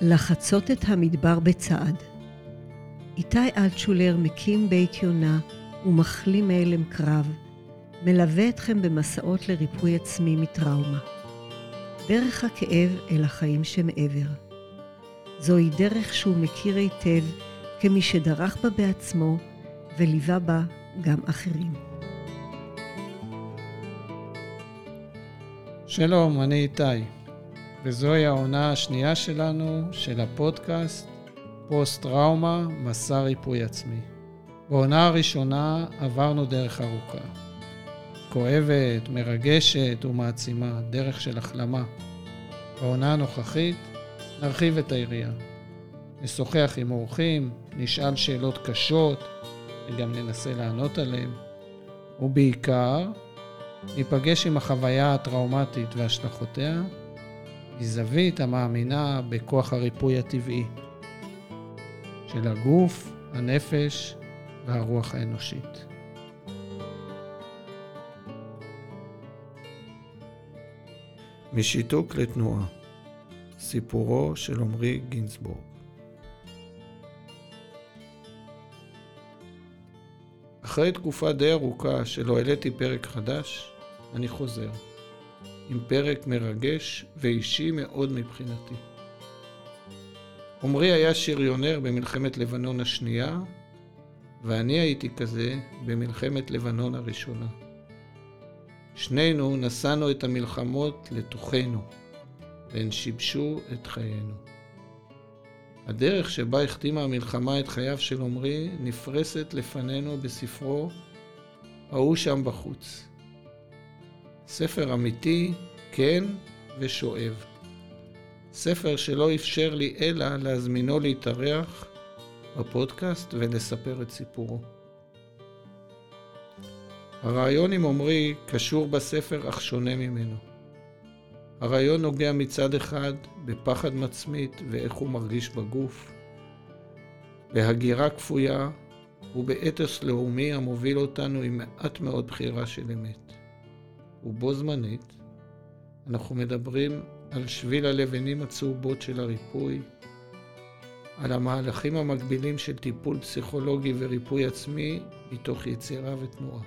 לחצות את המדבר בצעד. איתי אלטשולר מקים בית יונה ומחלים מהלם קרב, מלווה אתכם במסעות לריפוי עצמי מטראומה. דרך הכאב אל החיים שמעבר. זוהי דרך שהוא מכיר היטב כמי שדרך בה בעצמו וליווה בה גם אחרים. שלום, אני איתי, וזוהי העונה השנייה שלנו של הפודקאסט פוסט-טראומה, מסע ריפוי עצמי. בעונה הראשונה עברנו דרך ארוכה. כואבת, מרגשת ומעצימה, דרך של החלמה. בעונה הנוכחית נרחיב את היריעה. נשוחח עם אורחים, נשאל שאלות קשות וגם ננסה לענות עליהן. ובעיקר, ניפגש עם החוויה הטראומטית והשלכותיה מזווית המאמינה בכוח הריפוי הטבעי של הגוף, הנפש והרוח האנושית. משיתוק לתנועה, סיפורו של עמרי גינזבורג. אחרי תקופה די ארוכה שלא העליתי פרק חדש, אני חוזר. עם פרק מרגש ואישי מאוד מבחינתי. עמרי היה שריונר במלחמת לבנון השנייה, ואני הייתי כזה במלחמת לבנון הראשונה. שנינו נשאנו את המלחמות לתוכנו, והן שיבשו את חיינו. הדרך שבה החתימה המלחמה את חייו של עמרי נפרסת לפנינו בספרו "ההוא שם בחוץ". ספר אמיתי, כן ושואב. ספר שלא אפשר לי אלא להזמינו להתארח בפודקאסט ולספר את סיפורו. הרעיון עם עמרי קשור בספר אך שונה ממנו. הרעיון נוגע מצד אחד בפחד מצמית ואיך הוא מרגיש בגוף, בהגירה כפויה ובאתוס לאומי המוביל אותנו עם מעט מאוד בחירה של אמת. ובו זמנית אנחנו מדברים על שביל הלבנים הצהובות של הריפוי, על המהלכים המקבילים של טיפול פסיכולוגי וריפוי עצמי מתוך יצירה ותנועה.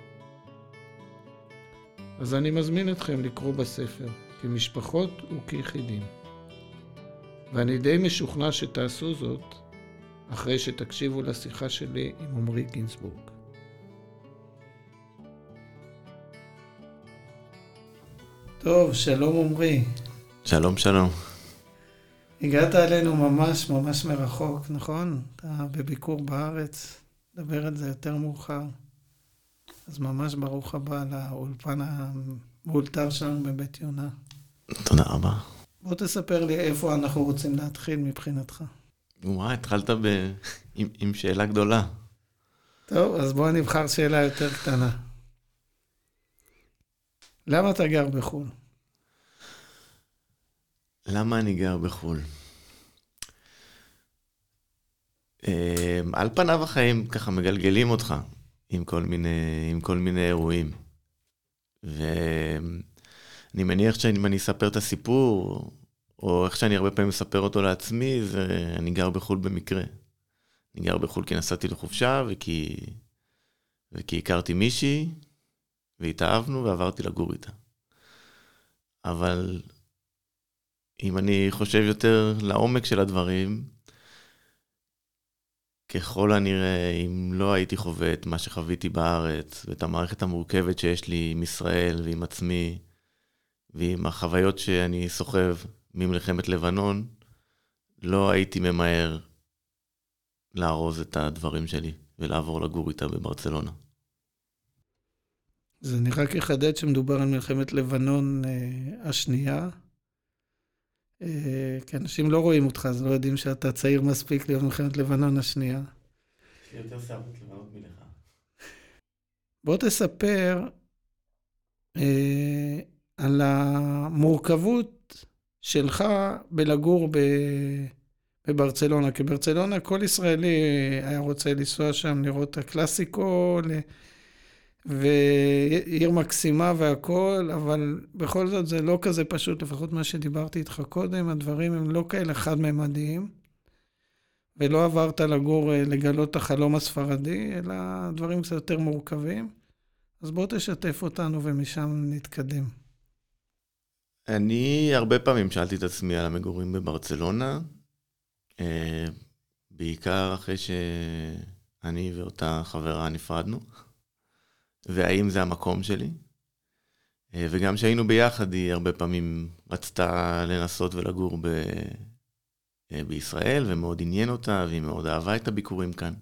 אז אני מזמין אתכם לקרוא בספר, כמשפחות וכיחידים. ואני די משוכנע שתעשו זאת אחרי שתקשיבו לשיחה שלי עם עמרי גינזבורג. טוב, שלום עמרי. שלום, שלום. הגעת אלינו ממש ממש מרחוק, נכון? אתה בביקור בארץ, נדבר על זה יותר מאוחר. אז ממש ברוך הבא לאולפן המאולתר שלנו בבית יונה. תודה רבה. בוא תספר לי איפה אנחנו רוצים להתחיל מבחינתך. וואי, התחלת ב... עם, עם שאלה גדולה. טוב, אז בוא נבחר שאלה יותר קטנה. למה אתה גר בחו"ל? למה אני גר בחו"ל? אה, על פניו החיים ככה מגלגלים אותך עם כל מיני, עם כל מיני אירועים. ואני מניח שאם אני אספר את הסיפור, או איך שאני הרבה פעמים מספר אותו לעצמי, זה אני גר בחו"ל במקרה. אני גר בחו"ל כי נסעתי לחופשה וכי, וכי הכרתי מישהי, והתאהבנו ועברתי לגור איתה. אבל אם אני חושב יותר לעומק של הדברים, ככל הנראה, אם לא הייתי חווה את מה שחוויתי בארץ, ואת המערכת המורכבת שיש לי עם ישראל ועם עצמי, ועם החוויות שאני סוחב ממלחמת לבנון, לא הייתי ממהר לארוז את הדברים שלי ולעבור לגור איתה בברצלונה. אז אני רק אחדד שמדובר על מלחמת לבנון אה, השנייה. אה, כי אנשים לא רואים אותך, אז לא יודעים שאתה צעיר מספיק להיות מלחמת לבנון השנייה. יש לי יותר שערות לבנות מלך. בוא תספר אה, על המורכבות שלך בלגור ב... בברצלונה, כי ברצלונה כל ישראלי היה רוצה לנסוע שם, לראות את הקלאסיקו, ועיר מקסימה והכול, אבל בכל זאת זה לא כזה פשוט, לפחות מה שדיברתי איתך קודם, הדברים הם לא כאלה חד-ממדיים. ולא עברת לגור, אה, לגלות את החלום הספרדי, אלא דברים קצת יותר מורכבים. אז בוא תשתף אותנו ומשם נתקדם. אני הרבה פעמים שאלתי את עצמי על המגורים בברצלונה, אה, בעיקר אחרי שאני ואותה חברה נפרדנו, והאם זה המקום שלי. אה, וגם כשהיינו ביחד, היא הרבה פעמים רצתה לנסות ולגור ב... אה, בישראל, ומאוד עניין אותה, והיא מאוד אהבה את הביקורים כאן.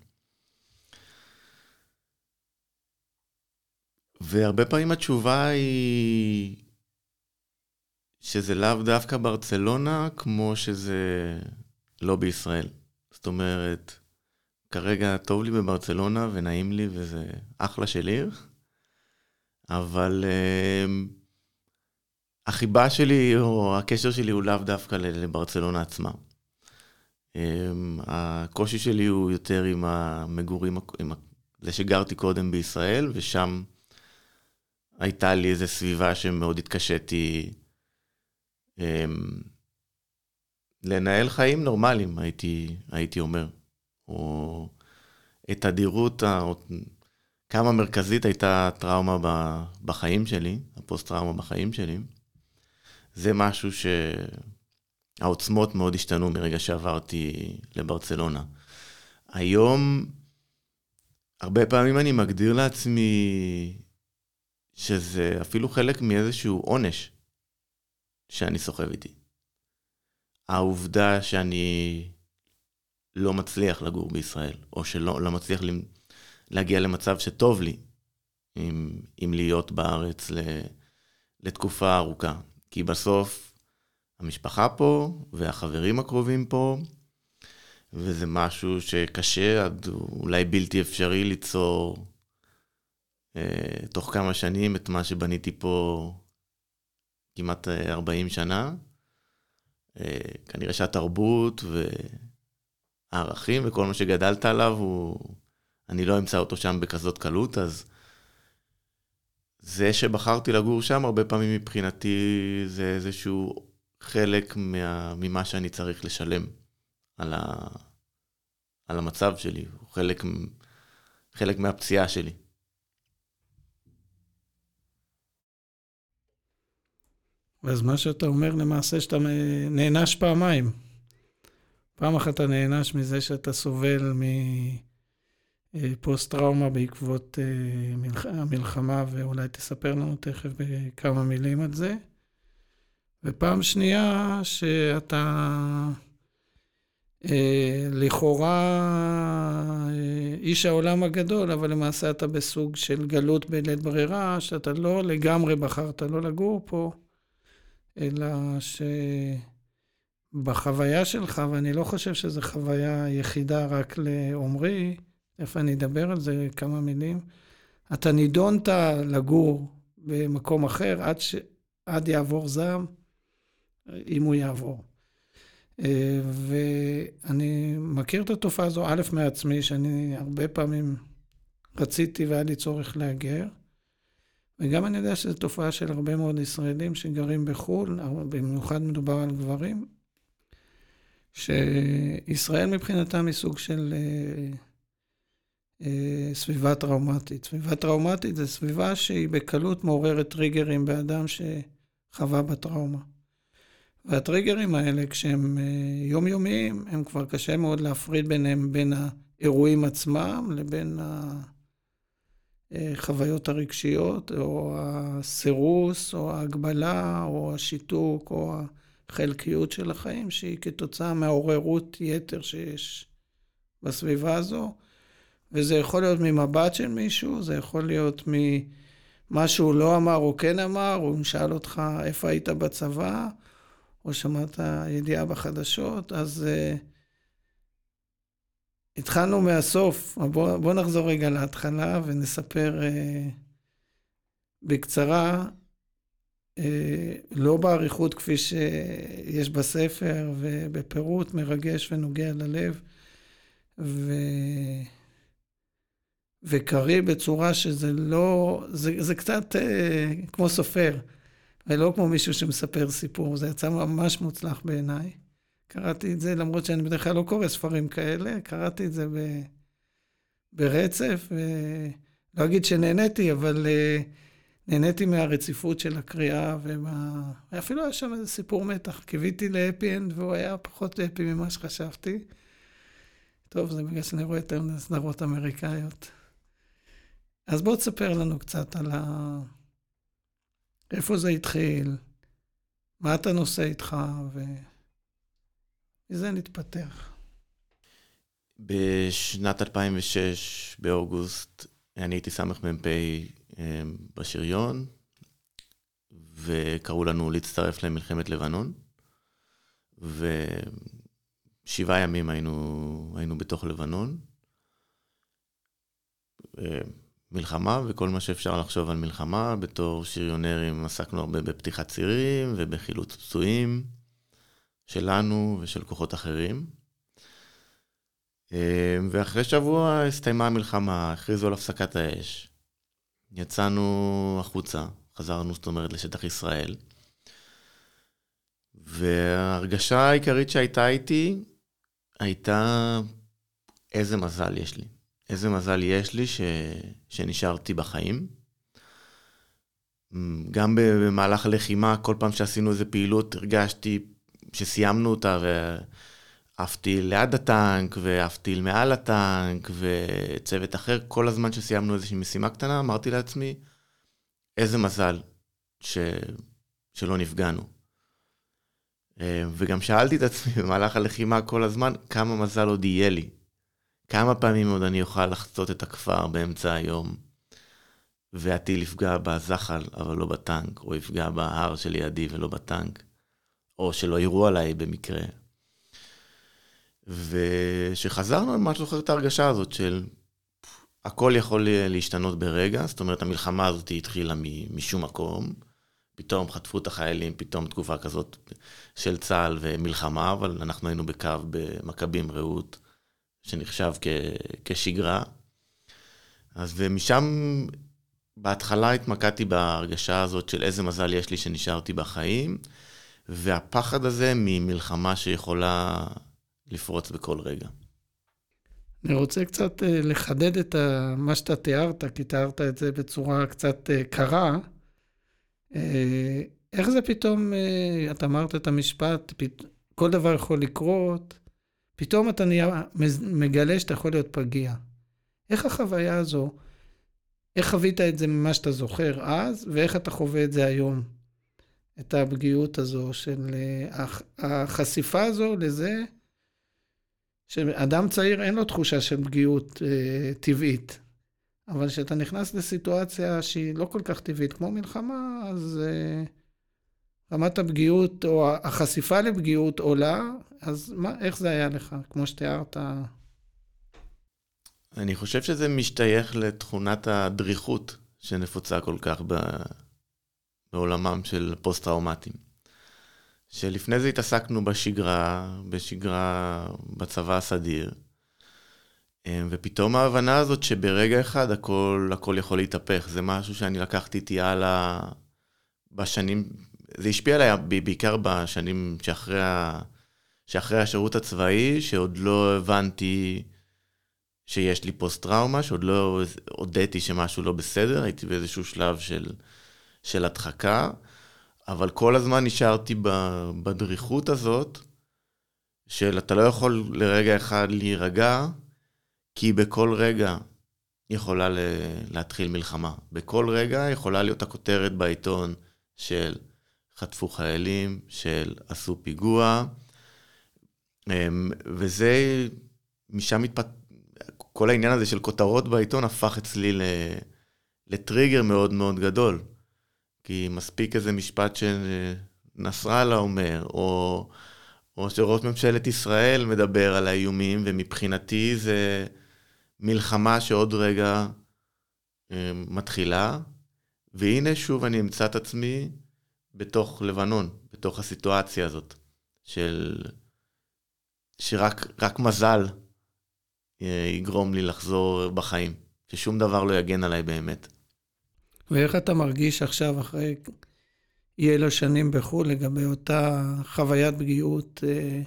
והרבה פעמים התשובה היא שזה לאו דווקא ברצלונה, כמו שזה לא בישראל. זאת אומרת, כרגע טוב לי בברצלונה ונעים לי וזה אחלה של עיר, אבל uh, החיבה שלי או הקשר שלי הוא לאו דווקא לברצלונה עצמה. Um, הקושי שלי הוא יותר עם המגורים, עם זה שגרתי קודם בישראל, ושם הייתה לי איזו סביבה שמאוד התקשיתי um, לנהל חיים נורמליים, הייתי, הייתי אומר. או את הדירות, כמה מרכזית הייתה טראומה בחיים שלי, הפוסט-טראומה בחיים שלי. זה משהו ש... העוצמות מאוד השתנו מרגע שעברתי לברצלונה. היום, הרבה פעמים אני מגדיר לעצמי שזה אפילו חלק מאיזשהו עונש שאני סוחב איתי. העובדה שאני לא מצליח לגור בישראל, או שלא לא מצליח להגיע למצב שטוב לי עם, עם להיות בארץ לתקופה ארוכה. כי בסוף המשפחה פה, והחברים הקרובים פה, וזה משהו שקשה עד אולי בלתי אפשרי ליצור אה, תוך כמה שנים את מה שבניתי פה כמעט 40 אה, שנה. אה, כנראה שהתרבות והערכים וכל מה שגדלת עליו, הוא... אני לא אמצא אותו שם בכזאת קלות, אז זה שבחרתי לגור שם, הרבה פעמים מבחינתי זה איזשהו חלק מה, ממה שאני צריך לשלם על, ה, על המצב שלי, הוא חלק, חלק מהפציעה שלי. אז מה שאתה אומר למעשה שאתה נענש פעמיים. פעם אחת אתה נענש מזה שאתה סובל מפוסט-טראומה בעקבות אה, המלחמה, ואולי תספר לנו תכף בכמה מילים על זה. ופעם שנייה, שאתה אה, לכאורה אה, איש העולם הגדול, אבל למעשה אתה בסוג של גלות בלית ברירה, שאתה לא לגמרי בחרת לא לגור פה, אלא שבחוויה שלך, ואני לא חושב שזו חוויה יחידה רק לעומרי, איפה אני אדבר על זה כמה מילים, אתה נידונת לגור במקום אחר עד, ש... עד יעבור זעם. אם הוא יעבור. אה, ואני מכיר את התופעה הזו, א', מעצמי, שאני הרבה פעמים רציתי והיה לי צורך להגר, וגם אני יודע שזו תופעה של הרבה מאוד ישראלים שגרים בחו"ל, במיוחד מדובר על גברים, שישראל מבחינתם היא סוג של אה, סביבה טראומטית. סביבה טראומטית זו סביבה שהיא בקלות מעוררת טריגרים באדם שחווה בטראומה. והטריגרים האלה, כשהם אה, יומיומיים, הם כבר קשה מאוד להפריד ביניהם, בין האירועים עצמם לבין החוויות הרגשיות, או הסירוס, או ההגבלה, או השיתוק, או החלקיות של החיים, שהיא כתוצאה מהעוררות יתר שיש בסביבה הזו. וזה יכול להיות ממבט של מישהו, זה יכול להיות ממה שהוא לא אמר או כן אמר, או אם שאל אותך איפה היית בצבא, או שמעת ידיעה בחדשות, אז uh, התחלנו מהסוף. בוא, בוא נחזור רגע להתחלה ונספר uh, בקצרה, uh, לא באריכות כפי שיש בספר, ובפירוט מרגש ונוגע ללב. ו... וקריא בצורה שזה לא, זה, זה קצת אה, כמו סופר, ולא כמו מישהו שמספר סיפור, זה יצא ממש מוצלח בעיניי. קראתי את זה, למרות שאני בדרך כלל לא קורא ספרים כאלה, קראתי את זה ב, ברצף, ולא אגיד שנהניתי, אבל אה, נהניתי מהרציפות של הקריאה, ואפילו היה שם איזה סיפור מתח. קיוויתי להפי אנד והוא היה פחות הפי ממה שחשבתי. טוב, זה בגלל שאני רואה יותר סדרות אמריקאיות. אז בוא תספר לנו קצת על ה... איפה זה התחיל, מה אתה נושא איתך, ומזה נתפתח. בשנת 2006, באוגוסט, אני הייתי סמ"פ אה, בשריון, וקראו לנו להצטרף למלחמת לבנון, ושבעה ימים היינו, היינו בתוך לבנון. מלחמה וכל מה שאפשר לחשוב על מלחמה. בתור שריונרים עסקנו הרבה בפתיחת צירים ובחילוץ פצועים שלנו ושל כוחות אחרים. אה, ואחרי שבוע הסתיימה המלחמה, הכריזו על הפסקת האש. יצאנו החוצה, חזרנו, זאת אומרת, לשטח ישראל. וההרגשה העיקרית שהייתה איתי, הייתה איזה מזל יש לי. איזה מזל יש לי ש... שנשארתי בחיים. גם במהלך הלחימה, כל פעם שעשינו איזה פעילות, הרגשתי שסיימנו אותה ועפתי ליד הטנק, ועפתי מעל הטנק, וצוות אחר, כל הזמן שסיימנו איזושהי משימה קטנה, אמרתי לעצמי, איזה מזל ש... שלא נפגענו. וגם שאלתי את עצמי במהלך הלחימה כל הזמן, כמה מזל עוד יהיה לי. כמה פעמים עוד אני אוכל לחצות את הכפר באמצע היום, והטיל יפגע בזחל, אבל לא בטנק, או יפגע בהר שלידי ולא בטנק, או שלא יראו עליי במקרה. וכשחזרנו, אני ממש זוכר את ההרגשה הזאת של הכל יכול להשתנות ברגע, זאת אומרת, המלחמה הזאת התחילה משום מקום, פתאום חטפו את החיילים, פתאום תקופה כזאת של צה"ל ומלחמה, אבל אנחנו היינו בקו במכבים רעות. שנחשב כ, כשגרה. אז ומשם בהתחלה התמקדתי בהרגשה הזאת של איזה מזל יש לי שנשארתי בחיים, והפחד הזה ממלחמה שיכולה לפרוץ בכל רגע. אני רוצה קצת אה, לחדד את מה שאתה תיארת, כי תיארת את זה בצורה קצת אה, קרה. אה, איך זה פתאום, אתה אמרת את המשפט, כל דבר יכול לקרות, פתאום אתה נהיה, מגלה שאתה יכול להיות פגיע. איך החוויה הזו, איך חווית את זה ממה שאתה זוכר אז, ואיך אתה חווה את זה היום? את הפגיעות הזו של אה, החשיפה הזו לזה שאדם צעיר אין לו תחושה של פגיעות אה, טבעית. אבל כשאתה נכנס לסיטואציה שהיא לא כל כך טבעית כמו מלחמה, אז אה, רמת הפגיעות או החשיפה לפגיעות עולה, אז מה, איך זה היה לך, כמו שתיארת? אני חושב שזה משתייך לתכונת הדריכות שנפוצה כל כך ב... בעולמם של פוסט-טראומטיים. שלפני זה התעסקנו בשגרה, בשגרה בצבא הסדיר, אמ, ופתאום ההבנה הזאת שברגע אחד הכל, הכל יכול להתהפך, זה משהו שאני לקחתי איתי הלאה בשנים, זה השפיע עליי בעיקר בשנים שאחרי, ה, שאחרי השירות הצבאי, שעוד לא הבנתי שיש לי פוסט-טראומה, שעוד לא הודיתי שמשהו לא בסדר, הייתי באיזשהו שלב של, של הדחקה, אבל כל הזמן נשארתי בדריכות הזאת, של אתה לא יכול לרגע אחד להירגע, כי בכל רגע יכולה להתחיל מלחמה. בכל רגע יכולה להיות הכותרת בעיתון של חטפו חיילים, של עשו פיגוע, וזה, משם מתפת... כל העניין הזה של כותרות בעיתון הפך אצלי לטריגר מאוד מאוד גדול. כי מספיק איזה משפט שנסראללה אומר, או, או שראש ממשלת ישראל מדבר על האיומים, ומבחינתי זה מלחמה שעוד רגע אמ, מתחילה, והנה שוב אני אמצא את עצמי בתוך לבנון, בתוך הסיטואציה הזאת, של... שרק מזל אה, יגרום לי לחזור בחיים. ששום דבר לא יגן עליי באמת. ואיך אתה מרגיש עכשיו, אחרי אי אלו שנים בחו"ל, לגבי אותה חוויית פגיעות, אה,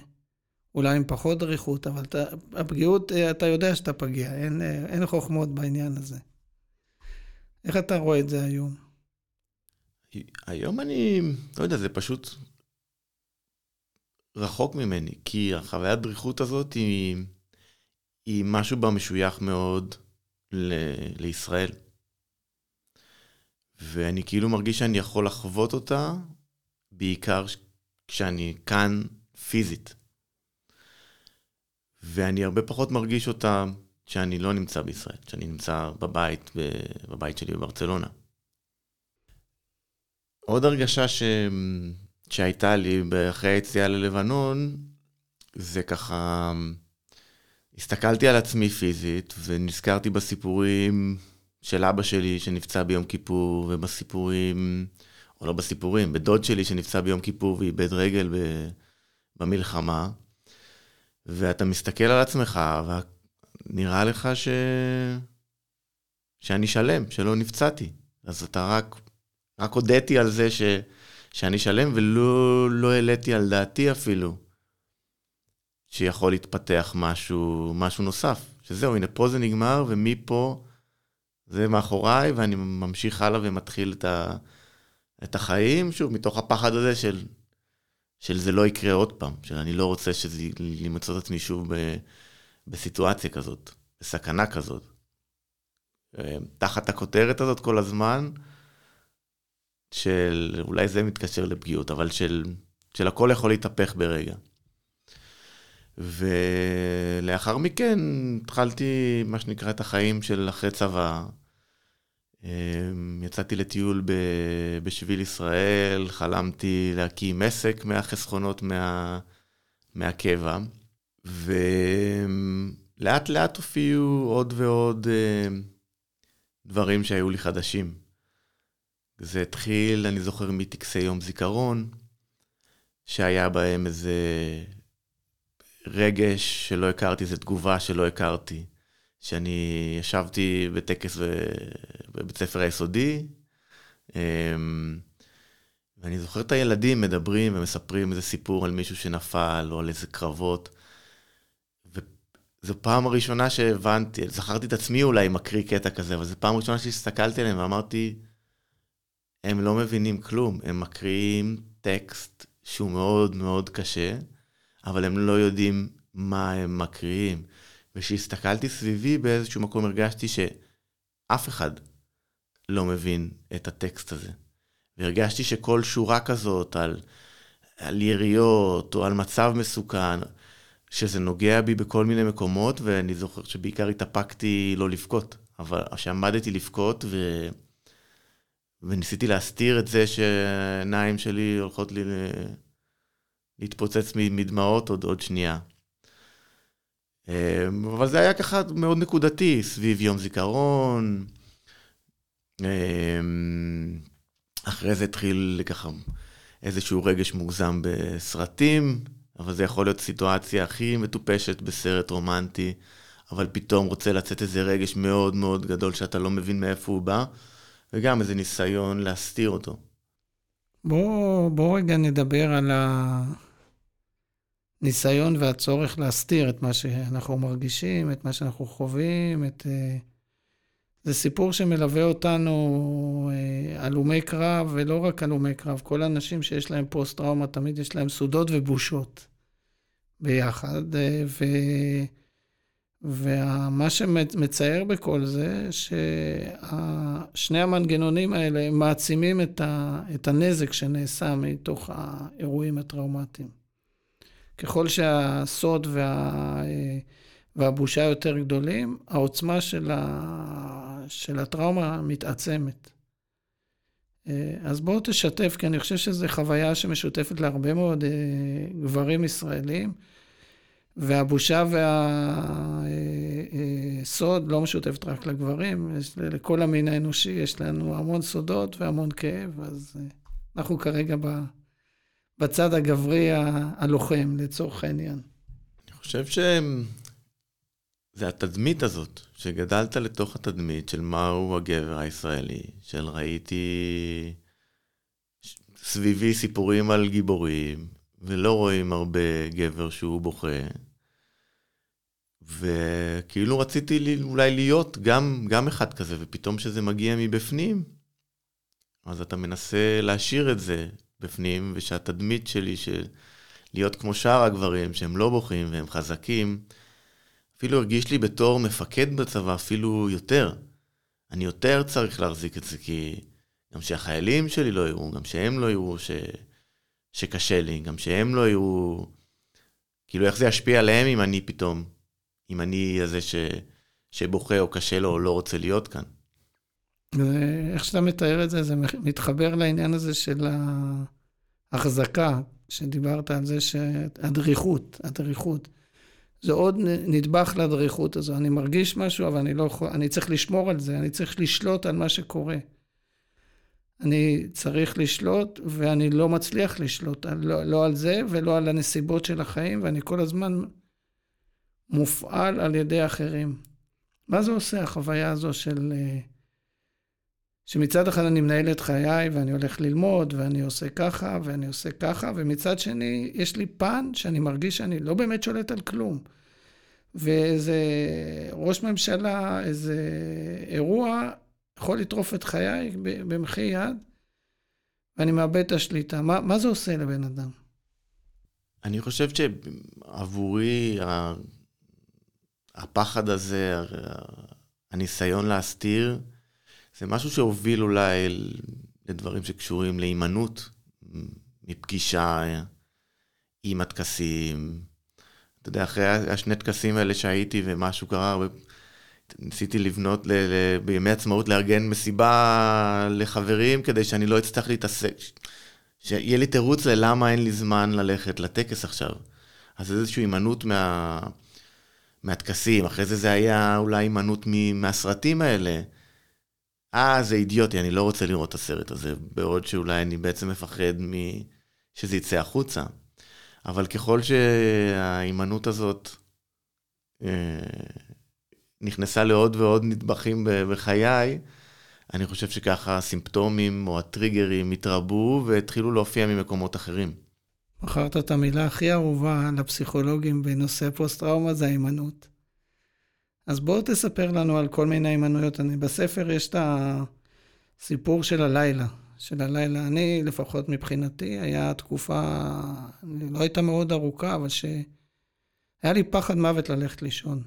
אולי עם פחות דריכות, אבל אתה, הפגיעות, אה, אתה יודע שאתה פגיע, אין, אין חוכמות בעניין הזה. איך אתה רואה את זה היום? היום אני, לא יודע, זה פשוט רחוק ממני, כי החוויית דריכות הזאת היא, היא משהו בה משוייך מאוד ל, לישראל. ואני כאילו מרגיש שאני יכול לחוות אותה, בעיקר כשאני כאן פיזית. ואני הרבה פחות מרגיש אותה כשאני לא נמצא בישראל, כשאני נמצא בבית, בבית שלי בברצלונה. עוד הרגשה ש... שהייתה לי אחרי היציאה ללבנון, זה ככה, הסתכלתי על עצמי פיזית ונזכרתי בסיפורים של אבא שלי שנפצע ביום כיפור, ובסיפורים, או לא בסיפורים, בדוד שלי שנפצע ביום כיפור ואיבד רגל ב, במלחמה, ואתה מסתכל על עצמך, ונראה לך ש... שאני שלם, שלא נפצעתי. אז אתה רק, רק הודיתי על זה ש... שאני שלם, ולא לא העליתי על דעתי אפילו שיכול להתפתח משהו, משהו נוסף. שזהו, הנה פה זה נגמר, ומפה זה מאחוריי, ואני ממשיך הלאה ומתחיל את, ה, את החיים, שוב, מתוך הפחד הזה של, של זה לא יקרה עוד פעם, של אני לא רוצה שזה, למצוא את עצמי שוב ב, בסיטואציה כזאת, בסכנה כזאת. אה, תחת הכותרת הזאת כל הזמן, של, אולי זה מתקשר לפגיעות, אבל של, של הכל יכול להתהפך ברגע. ולאחר מכן התחלתי, מה שנקרא, את החיים של אחרי צבא. אמ, יצאתי לטיול ב... בשביל ישראל, חלמתי להקים עסק מהחסכונות מה... מהקבע, ולאט לאט הופיעו עוד ועוד אמ, דברים שהיו לי חדשים. זה התחיל, אני זוכר, מטקסי יום זיכרון, שהיה בהם איזה רגש שלא הכרתי, זו תגובה שלא הכרתי. שאני ישבתי בטקס בבית ספר היסודי, אמ, ואני זוכר את הילדים מדברים ומספרים איזה סיפור על מישהו שנפל, או על איזה קרבות. וזו פעם הראשונה שהבנתי, זכרתי את עצמי אולי מקריא קטע כזה, אבל זו פעם ראשונה שהסתכלתי עליהם ואמרתי, הם לא מבינים כלום, הם מקריאים טקסט שהוא מאוד מאוד קשה, אבל הם לא יודעים מה הם מקריאים. וכשהסתכלתי סביבי באיזשהו מקום הרגשתי שאף אחד לא מבין את הטקסט הזה. והרגשתי שכל שורה כזאת על, על יריות או על מצב מסוכן, שזה נוגע בי בכל מיני מקומות, ואני זוכר שבעיקר התאפקתי לא לבכות. אבל כשעמדתי לבכות ו... וניסיתי להסתיר את זה שהעיניים שלי הולכות לי להתפוצץ מדמעות עוד, עוד שנייה. אמ, אבל זה היה ככה מאוד נקודתי, סביב יום זיכרון. אמ, אחרי זה התחיל ככה איזשהו רגש מוגזם בסרטים, אבל זה יכול להיות סיטואציה הכי מטופשת בסרט רומנטי, אבל פתאום רוצה לצאת איזה רגש מאוד מאוד גדול שאתה לא מבין מאיפה הוא בא, וגם איזה ניסיון להסתיר אותו. בוא, בוא רגע נדבר על. הניסיון והצורך להסתיר את מה שאנחנו מרגישים, את מה שאנחנו חווים, את... אה, זה סיפור שמלווה אותנו אה, הלומי קרב, ולא רק הלומי קרב, כל האנשים שיש להם פוסט-טראומה, תמיד יש להם סודות ובושות ביחד. אה, ו... ומה שמצער בכל זה, ששני המנגנונים האלה מעצימים את, ה... את הנזק שנעשה מתוך האירועים הטראומטיים. ככל שהסוד וה, והבושה יותר גדולים, העוצמה של, ה, של הטראומה מתעצמת. אז בואו תשתף, כי אני חושב שזו חוויה שמשותפת להרבה מאוד אה, גברים ישראלים, והבושה והסוד אה, אה, לא משותפת רק לגברים, יש, לכל המין האנושי יש לנו המון סודות והמון כאב, אז אנחנו כרגע. בצד הגברי הלוחם, לצורך העניין? אני חושב שזה זה התדמית הזאת, שגדלת לתוך התדמית של מהו הגבר הישראלי, של ראיתי סביבי סיפורים על גיבורים, ולא רואים הרבה גבר שהוא בוכה. וכאילו רציתי לי, אולי להיות גם, גם אחד כזה, ופתאום כשזה מגיע מבפנים, אז אתה מנסה להשאיר את זה בפנים, ושהתדמית שלי של להיות כמו שאר הגברים, שהם לא בוכים והם חזקים, אפילו הרגיש לי בתור מפקד בצבא אפילו יותר. אני יותר צריך להחזיק את זה, כי גם שהחיילים שלי לא יראו, גם שהם לא יראו ש... שקשה לי, גם שהם לא יראו... כאילו, איך זה ישפיע עליהם אם אני פתאום, אם אני הזה ש... שבוכה או קשה לו או לא רוצה להיות כאן. ואיך שאתה מתאר את זה, זה מתחבר לעניין הזה של ההחזקה, שדיברת על זה שהדריכות, הדריכות. זה עוד נדבך לדריכות הזו. אני מרגיש משהו, אבל אני לא יכול, אני צריך לשמור על זה, אני צריך לשלוט על מה שקורה. אני צריך לשלוט, ואני לא מצליח לשלוט, לא, לא על זה ולא על הנסיבות של החיים, ואני כל הזמן מופעל על ידי אחרים. מה זה עושה, החוויה הזו של... אה, שמצד אחד אני מנהל את חיי ואני הולך ללמוד ואני עושה ככה ואני עושה ככה, ומצד שני יש לי פן שאני מרגיש שאני לא באמת שולט על כלום. ואיזה ראש ממשלה, איזה אירוע יכול לטרוף את חיי במחי יד, ואני מאבד את השליטה. מה, מה זה עושה לבן אדם? אני חושב שעבורי הפחד הזה, הניסיון להסתיר, זה משהו שהוביל אולי לדברים שקשורים להימנעות מפגישה עם הטקסים. אתה יודע, אחרי השני טקסים האלה שהייתי ומשהו קרה, ניסיתי לבנות ל, ל, בימי עצמאות, לארגן מסיבה לחברים, כדי שאני לא אצטרך להתעסק, שיהיה לי תירוץ ללמה אין לי זמן ללכת לטקס עכשיו. אז איזושהי הימנעות מה, מהטקסים, אחרי זה זה היה אולי הימנעות מהסרטים האלה. אה, זה אידיוטי, אני לא רוצה לראות את הסרט הזה, בעוד שאולי אני בעצם מפחד מ... שזה יצא החוצה. אבל ככל שההימנעות הזאת אה, נכנסה לעוד ועוד נדבכים בחיי, אני חושב שככה הסימפטומים או הטריגרים התרבו והתחילו להופיע ממקומות אחרים. בחרת את המילה הכי אהובה לפסיכולוגים בנושא פוסט-טראומה, זה ההימנעות. אז בואו תספר לנו על כל מיני הימנויות. אני, בספר יש את הסיפור של הלילה. של הלילה. אני, לפחות מבחינתי, היה תקופה, לא הייתה מאוד ארוכה, אבל שהיה לי פחד מוות ללכת לישון.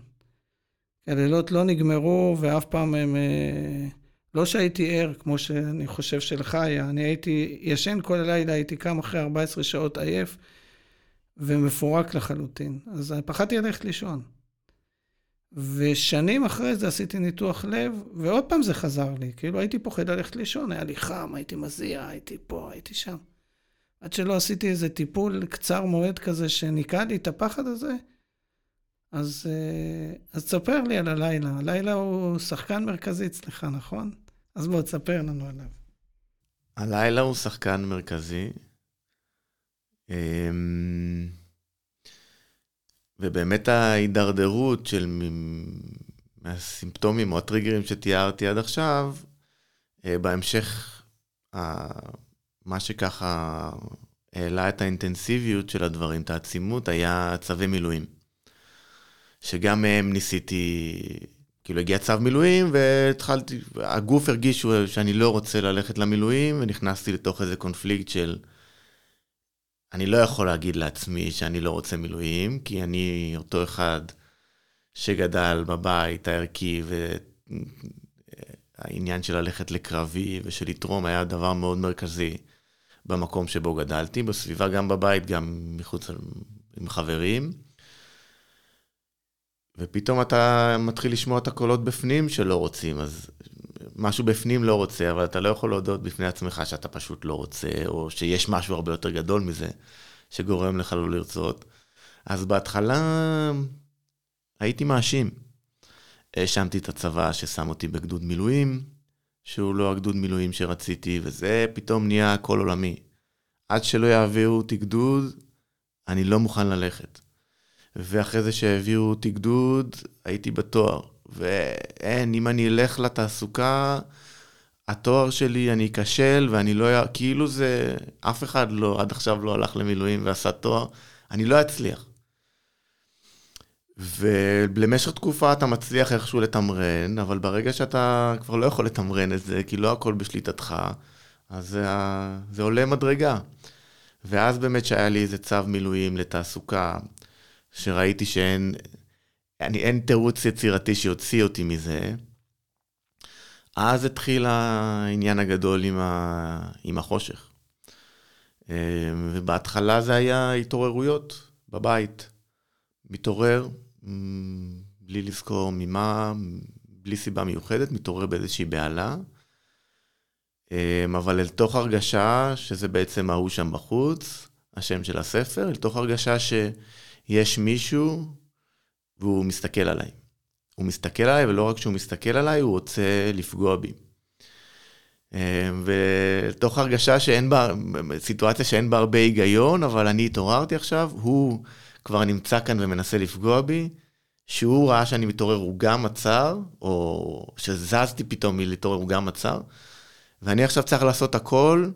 הלילות לא נגמרו, ואף פעם הם... אה, לא שהייתי ער, כמו שאני חושב שלך היה. אני הייתי ישן כל הלילה, הייתי קם אחרי 14 שעות עייף ומפורק לחלוטין. אז פחדתי ללכת לישון. ושנים אחרי זה עשיתי ניתוח לב, ועוד פעם זה חזר לי. כאילו הייתי פוחד ללכת לישון, היה לי חם, הייתי מזיע, הייתי פה, הייתי שם. עד שלא עשיתי איזה טיפול קצר מועד כזה שניקה לי את הפחד הזה, אז, אה, אז תספר לי על הלילה. הלילה הוא שחקן מרכזי אצלך, נכון? אז בוא, תספר לנו עליו. הלילה הוא שחקן מרכזי. אמ, ובאמת ההידרדרות של מהסימפטומים או הטריגרים שתיארתי עד עכשיו, אה, בהמשך, מה שככה העלה את האינטנסיביות של הדברים, את העצימות, היה צווי מילואים. שגם מהם ניסיתי, כאילו הגיע צו מילואים והתחלתי, הגוף הרגיש שאני לא רוצה ללכת למילואים ונכנסתי לתוך איזה קונפליקט של אני לא יכול להגיד לעצמי שאני לא רוצה מילואים, כי אני אותו אחד שגדל בבית הערכי והעניין של ללכת לקרבי ושל לתרום היה דבר מאוד מרכזי במקום שבו גדלתי, בסביבה גם בבית, גם מחוץ עם חברים. ופתאום אתה מתחיל לשמוע את הקולות בפנים שלא רוצים, אז משהו בפנים לא רוצה, אבל אתה לא יכול להודות בפני עצמך שאתה פשוט לא רוצה, או שיש משהו הרבה יותר גדול מזה שגורם לך לא לרצות. אז בהתחלה הייתי מאשים. האשמתי את הצבא ששם אותי בגדוד מילואים, שהוא לא הגדוד מילואים שרציתי, וזה פתאום נהיה הכל עולמי. עד שלא יעבירו אותי גדוד, אני לא מוכן ללכת. ואחרי זה שהעבירו אותי גדוד, הייתי בתואר. ואין, אם אני אלך לתעסוקה, התואר שלי, אני אכשל ואני לא... כאילו זה... אף אחד לא, עד עכשיו לא הלך למילואים ועשה תואר, אני לא אצליח. ולמשך תקופה אתה מצליח איכשהו לתמרן, אבל ברגע שאתה כבר לא יכול לתמרן את זה, כי לא הכל בשליטתך, אז זה, זה עולה מדרגה. ואז באמת שהיה לי איזה צו מילואים לתעסוקה, שראיתי שאין אני, אין תירוץ יצירתי שיוציא אותי מזה. אז התחיל העניין הגדול עם, ה... עם החושך. אה, ובהתחלה זה היה התעוררויות בבית. מתעורר, בלי לזכור ממה, בלי סיבה מיוחדת, מתעורר באיזושהי בהלה. אה, אבל אל תוך הרגשה, שזה בעצם ההוא שם בחוץ, השם של הספר, אל תוך הרגשה שיש מישהו והוא מסתכל עליי. הוא מסתכל עליי, ולא רק שהוא מסתכל עליי, הוא רוצה לפגוע בי. אה, ותוך הרגשה שאין בה, סיטואציה שאין בה הרבה היגיון, אבל אני התעוררתי עכשיו, הוא כבר נמצא כאן ומנסה לפגוע בי, שהוא ראה שאני מתעורר, הוא גם עצר, או שזזתי פתאום מלהתעורר, הוא גם עצר, ואני עכשיו צריך לעשות הכל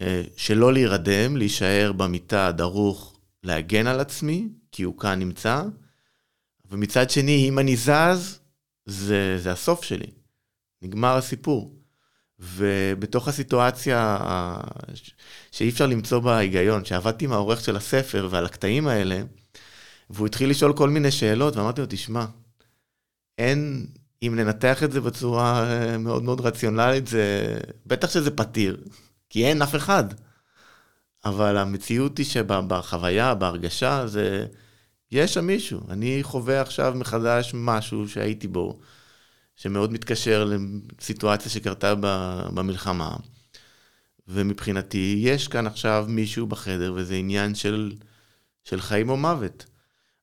אה, שלא להירדם, להישאר במיטה דרוך, להגן על עצמי, כי הוא כאן נמצא, ומצד שני, אם אני זז, זה, זה הסוף שלי. נגמר הסיפור. ובתוך הסיטואציה שאי אפשר למצוא בה היגיון, שעבדתי עם העורך של הספר ועל הקטעים האלה, והוא התחיל לשאול כל מיני שאלות, ואמרתי לו, תשמע, אין, אם ננתח את זה בצורה אה, מאוד מאוד רציונלית, זה, בטח שזה פתיר, כי אין אף אחד. אבל המציאות היא שבחוויה, בהרגשה, זה, יש שם מישהו. אני חווה עכשיו מחדש משהו שהייתי בו, שמאוד מתקשר לסיטואציה שקרתה במלחמה. ומבחינתי, יש כאן עכשיו מישהו בחדר, וזה עניין של, של חיים או מוות.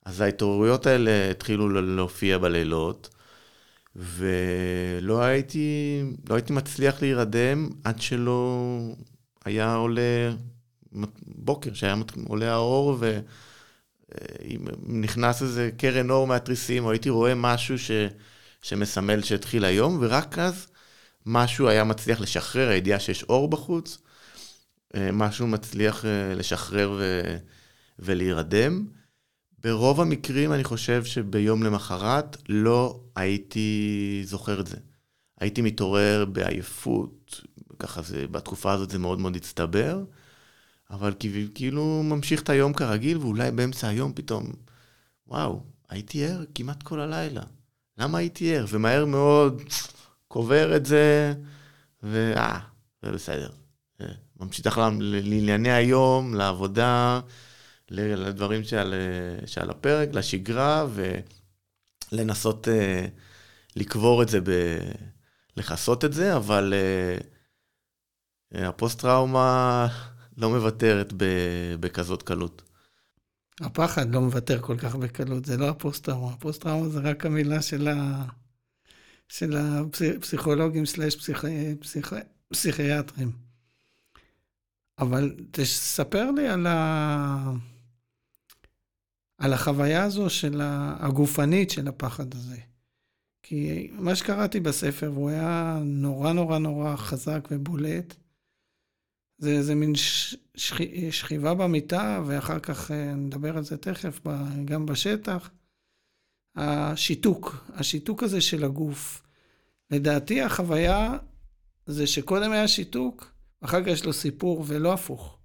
אז ההתעוררויות האלה התחילו להופיע בלילות, ולא הייתי, לא הייתי מצליח להירדם עד שלא היה עולה בוקר, שהיה עולה האור, ו... אם נכנס איזה קרן אור מהתריסים, או הייתי רואה משהו ש, שמסמל שהתחיל היום, ורק אז משהו היה מצליח לשחרר, הידיעה שיש אור בחוץ, אה, משהו מצליח אה, לשחרר ו, ולהירדם. ברוב המקרים אני חושב שביום למחרת לא הייתי זוכר את זה. הייתי מתעורר בעייפות, ככה זה, בתקופה הזאת זה מאוד מאוד הצטבר. אבל כאילו ממשיך את היום כרגיל, ואולי באמצע היום פתאום, וואו, הייתי ער כמעט כל הלילה. למה הייתי ער? ומהר מאוד קובר את זה, ואה, זה בסדר. אה, ממשיך לענייני היום, לעבודה, לדברים שעל, שעל הפרק, לשגרה, ולנסות uh, לקבור את זה, ב... לכסות את זה, אבל uh, הפוסט-טראומה לא מוותרת בכזאת קלות. הפחד לא מוותר כל כך בקלות, זה לא הפוסט-טראומה. הפוסט-טראומה זה רק המילה של, ה... של הפסיכולוגים סלאש פסיכ... פסיכ... פסיכיאטרים. אבל תספר לי על, ה... על החוויה הזו של הגופנית של הפחד הזה. כי מה שקראתי בספר, והוא היה נורא נורא נורא חזק ובולט, זה איזה מין ש... שכ... שכיבה במיטה, ואחר כך אה, נדבר על זה תכף, גם בשטח. השיתוק, השיתוק הזה של הגוף. לדעתי החוויה זה שקודם היה שיתוק, אחר כך יש לו סיפור ולא הפוך.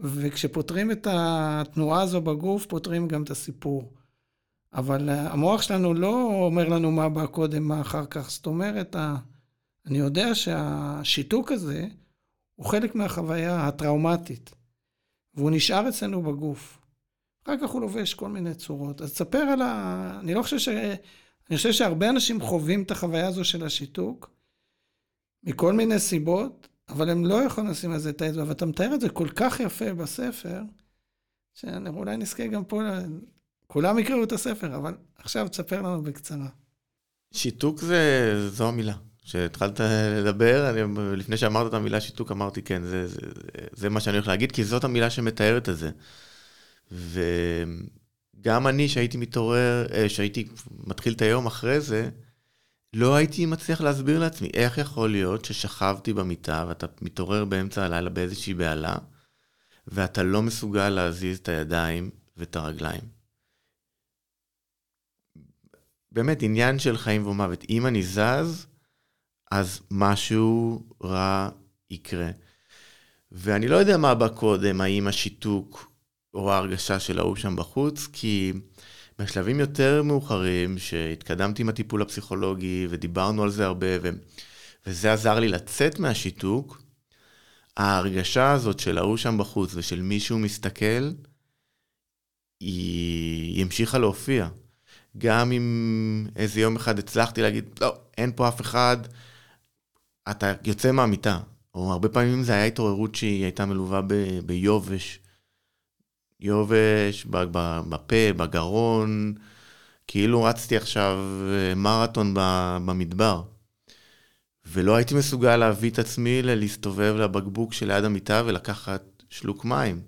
וכשפותרים את התנועה הזו בגוף, פותרים גם את הסיפור. אבל המוח שלנו לא אומר לנו מה בא קודם, מה אחר כך. זאת אומרת, אני יודע שהשיתוק הזה, הוא חלק מהחוויה הטראומטית, והוא נשאר אצלנו בגוף. אחר כך הוא לובש כל מיני צורות. אז תספר על ה... אני לא חושב ש... אני חושב שהרבה אנשים חווים את החוויה הזו של השיתוק, מכל מיני סיבות, אבל הם לא יכולים לשים על זה את האצבע, ואתה מתאר את זה כל כך יפה בספר, שאולי נזכה גם פה, כולם יקראו את הספר, אבל עכשיו תספר לנו בקצרה. שיתוק זה, זו המילה. כשהתחלת לדבר, אני, לפני שאמרת את המילה שיתוק, אמרתי, כן, זה, זה, זה מה שאני הולך להגיד, כי זאת המילה שמתארת את זה. גם אני, שהייתי מתעורר, אה, שהייתי מתחיל את היום אחרי זה, לא הייתי מצליח להסביר לעצמי איך יכול להיות ששכבתי במיטה ואתה מתעורר באמצע הלילה באיזושהי בהלה, ואתה לא מסוגל להזיז את הידיים ואת הרגליים. באמת, עניין של חיים ומוות. אם אני זז, אז משהו רע יקרה. ואני לא יודע מה בא קודם, האם השיתוק או ההרגשה של ההוא שם בחוץ, כי בשלבים יותר מאוחרים, שהתקדמתי עם הטיפול הפסיכולוגי ודיברנו על זה הרבה, ו... וזה עזר לי לצאת מהשיתוק, ההרגשה הזאת של ההוא שם בחוץ ושל מישהו מסתכל, היא, היא המשיכה להופיע. גם אם איזה יום אחד הצלחתי להגיד, לא, אין פה אף אחד, אתה יוצא מהמיטה. או הרבה פעמים זה היה התעוררות שהיא הייתה מלווה ב- ביובש. יובש בפה, בגרון, כאילו רצתי עכשיו אה, מרתון במדבר. ולא הייתי מסוגל להביא את עצמי ללהסתובב לבקבוק שליד המיטה ולקחת שלוק מים.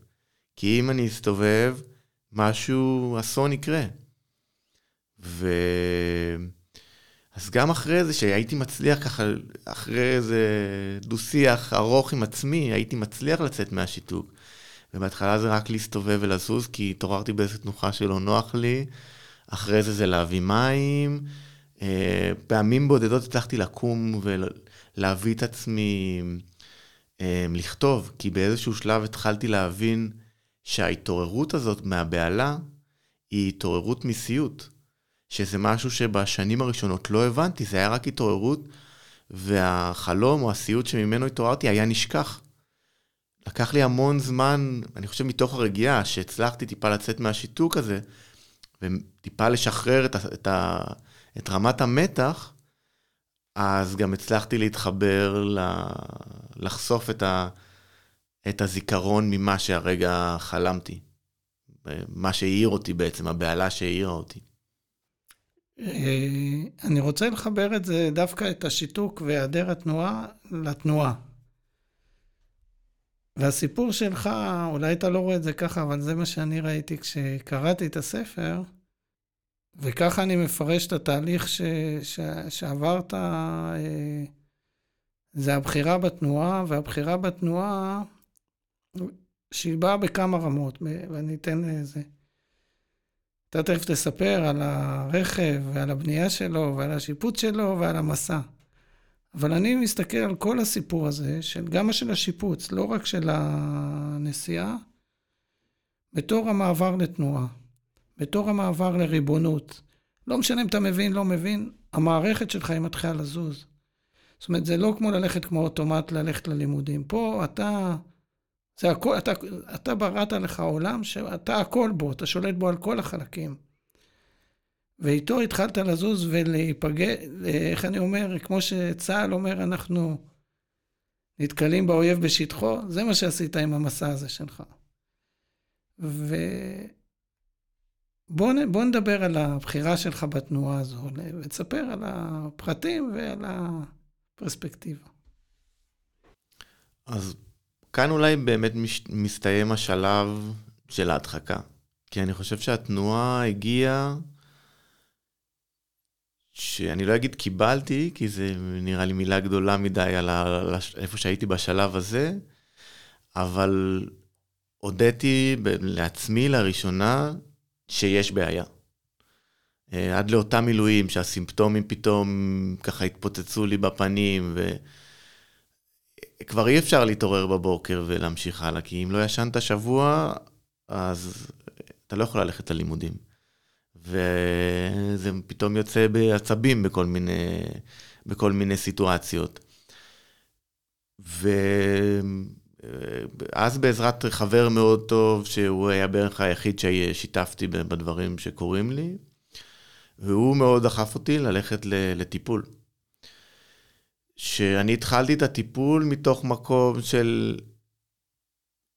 כי אם אני אסתובב, משהו, אסון יקרה. ו... אז גם אחרי זה שהייתי מצליח ככה, אחרי איזה דו-שיח ארוך עם עצמי, הייתי מצליח לצאת מהשיתוק. ובהתחלה זה רק להסתובב ולזוז, כי התעוררתי באיזה תנוחה שלא נוח לי. אחרי זה זה להביא מים. אה, פעמים בודדות הצלחתי לקום ולהביא את עצמי אה, לכתוב, כי באיזשהו שלב התחלתי להבין שההתעוררות הזאת מהבהלה היא התעוררות מסיוט. שזה משהו שבשנים הראשונות לא הבנתי, זה היה רק התעוררות, והחלום או הסיוט שממנו התעוררתי היה נשכח. לקח לי המון זמן, אני חושב מתוך הרגיעה, שהצלחתי טיפה לצאת מהשיתוק הזה, וטיפה לשחרר את, ה, את, ה, את רמת המתח, אז גם הצלחתי להתחבר, ל, לחשוף את, ה, את הזיכרון ממה שהרגע חלמתי. מה שהעיר אותי בעצם, הבהלה שהעירה אותי. אה, אני רוצה לחבר את זה, דווקא את השיתוק והיעדר התנועה, לתנועה. והסיפור שלך, אולי אתה לא רואה את זה ככה, אבל זה מה שאני ראיתי כשקראתי את הספר, וככה אני מפרש את התהליך ש, ש, שעברת, אה, זה הבחירה בתנועה, והבחירה בתנועה, שהיא באה בכמה רמות, ואני אתן לזה. אתה תכף תספר על הרכב ועל הבנייה שלו ועל השיפוץ שלו ועל המסע. אבל אני מסתכל על כל הסיפור הזה, של, גם של השיפוץ, לא רק של הנסיעה, בתור המעבר לתנועה, בתור המעבר לריבונות. לא משנה אם אתה מבין, לא מבין, המערכת שלך היא מתחילה לזוז. זאת אומרת, זה לא כמו ללכת כמו אוטומט, ללכת ללימודים. פה אתה זה הכל, אתה, אתה בראת לך עולם שאתה הכל בו, אתה שולט בו על כל החלקים. ואיתו התחלת לזוז ולהיפגע, איך אני אומר, כמו שצה"ל אומר, אנחנו נתקלים באויב בשטחו, זה מה שעשית עם המסע הזה שלך. ובוא נדבר על הבחירה שלך בתנועה הזו, ותספר על הפרטים ועל הפרספקטיבה. אז כאן אולי באמת מש, מסתיים השלב של ההדחקה. כי אני חושב שהתנועה הגיעה, שאני לא אגיד קיבלתי, כי זה נראה לי מילה גדולה מדי על ה... איפה שהייתי בשלב הזה, אבל הודיתי לעצמי לראשונה שיש בעיה. אה, עד לאותם מילואים שהסימפטומים פתאום ככה התפוצצו לי בפנים, ו... כבר אי אפשר להתעורר בבוקר ולהמשיך הלאה, כי אם לא ישנת שבוע, אז אתה לא יכול ללכת ללימודים. וזה פתאום יוצא בעצבים בכל מיני, בכל מיני סיטואציות. ואז בעזרת חבר מאוד טוב, שהוא היה בערך היחיד ששיתפתי בדברים שקורים לי, והוא מאוד דחף אותי ללכת לטיפול. שאני התחלתי את הטיפול מתוך מקום של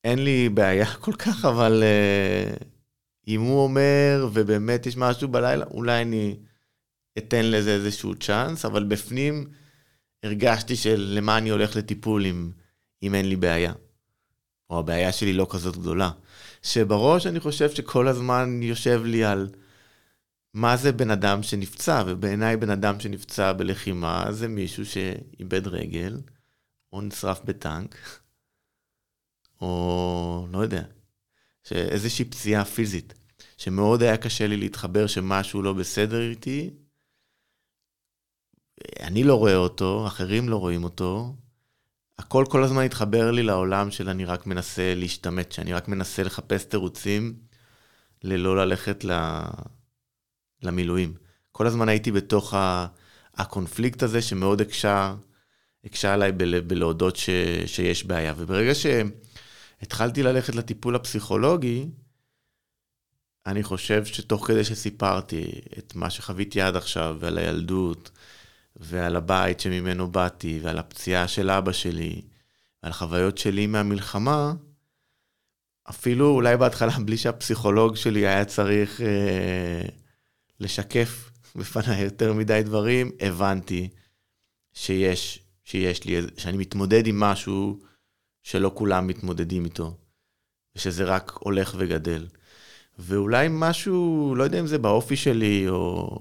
אין לי בעיה כל כך, אבל uh, אם הוא אומר ובאמת יש משהו בלילה, אולי אני אתן לזה איזשהו צ'אנס, אבל בפנים הרגשתי של למה אני הולך לטיפול אם, אם אין לי בעיה. או הבעיה שלי לא כזאת גדולה. שבראש אני חושב שכל הזמן יושב לי על מה זה בן אדם שנפצע, ובעיניי בן אדם שנפצע בלחימה זה מישהו שאיבד רגל, או נשרף בטנק, או לא יודע, איזושהי פציעה פיזית, שמאוד היה קשה לי להתחבר שמשהו לא בסדר איתי. אני לא רואה אותו, אחרים לא רואים אותו. הכל כל הזמן התחבר לי לעולם של אני רק מנסה להשתמט, שאני רק מנסה לחפש תירוצים ללא ללכת ל... למילואים. כל הזמן הייתי בתוך ה... הקונפליקט הזה שמאוד הקשה, הקשה עליי בל... בלהודות ש... שיש בעיה. וברגע שהתחלתי ללכת לטיפול הפסיכולוגי, אני חושב שתוך כדי שסיפרתי את מה שחוויתי עד עכשיו, ועל הילדות, ועל הבית שממנו באתי, ועל הפציעה של אבא שלי, ועל חוויות שלי מהמלחמה, אפילו אולי בהתחלה, בלי שהפסיכולוג שלי היה צריך אה, לשקף בפניי יותר מדי דברים, הבנתי שיש, שיש לי, שאני מתמודד עם משהו שלא כולם מתמודדים איתו, ושזה רק הולך וגדל. ואולי משהו, לא יודע אם זה באופי שלי, או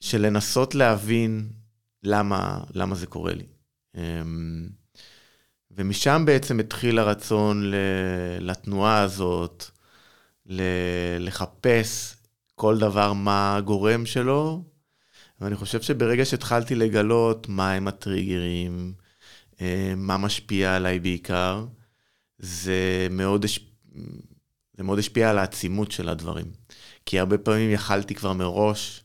של לנסות להבין למה, למה זה קורה לי. אמ, ומשם בעצם התחיל הרצון לתנועה הזאת, לחפש כל דבר מה הגורם שלו, ואני חושב שברגע שהתחלתי לגלות מהם הטריגרים, אמ, מה משפיע עליי בעיקר, זה מאוד, זה מאוד השפיע על העצימות של הדברים. כי הרבה פעמים יכלתי כבר מראש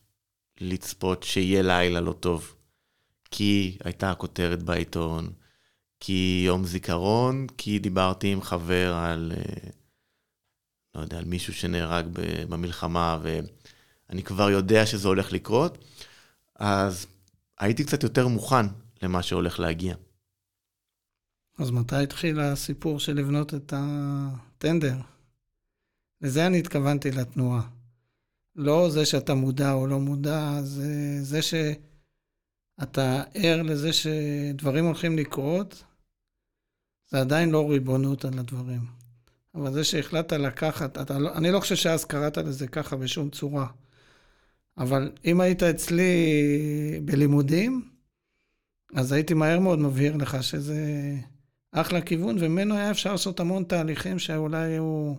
לצפות שיהיה לילה לא טוב. כי הייתה הכותרת בעיתון, כי יום זיכרון, כי דיברתי עם חבר על, אה, לא יודע, על מישהו שנהרג במלחמה, ואני כבר יודע שזה הולך לקרות, אז הייתי קצת יותר מוכן למה שהולך להגיע. אז מתי התחיל הסיפור של לבנות את הטנדר? לזה אני התכוונתי לתנועה. לא זה שאתה מודע או לא מודע, זה זה שאתה ער לזה שדברים הולכים לקרות, זה עדיין לא ריבונות על הדברים. אבל זה שהחלטת לקחת, אתה לא, אני לא חושב שאז קראת לזה ככה בשום צורה. אבל אם היית אצלי בלימודים, אז הייתי מהר מאוד מבהיר לך שזה אחלה כיוון, וממנו היה אפשר לעשות המון תהליכים שאולי היו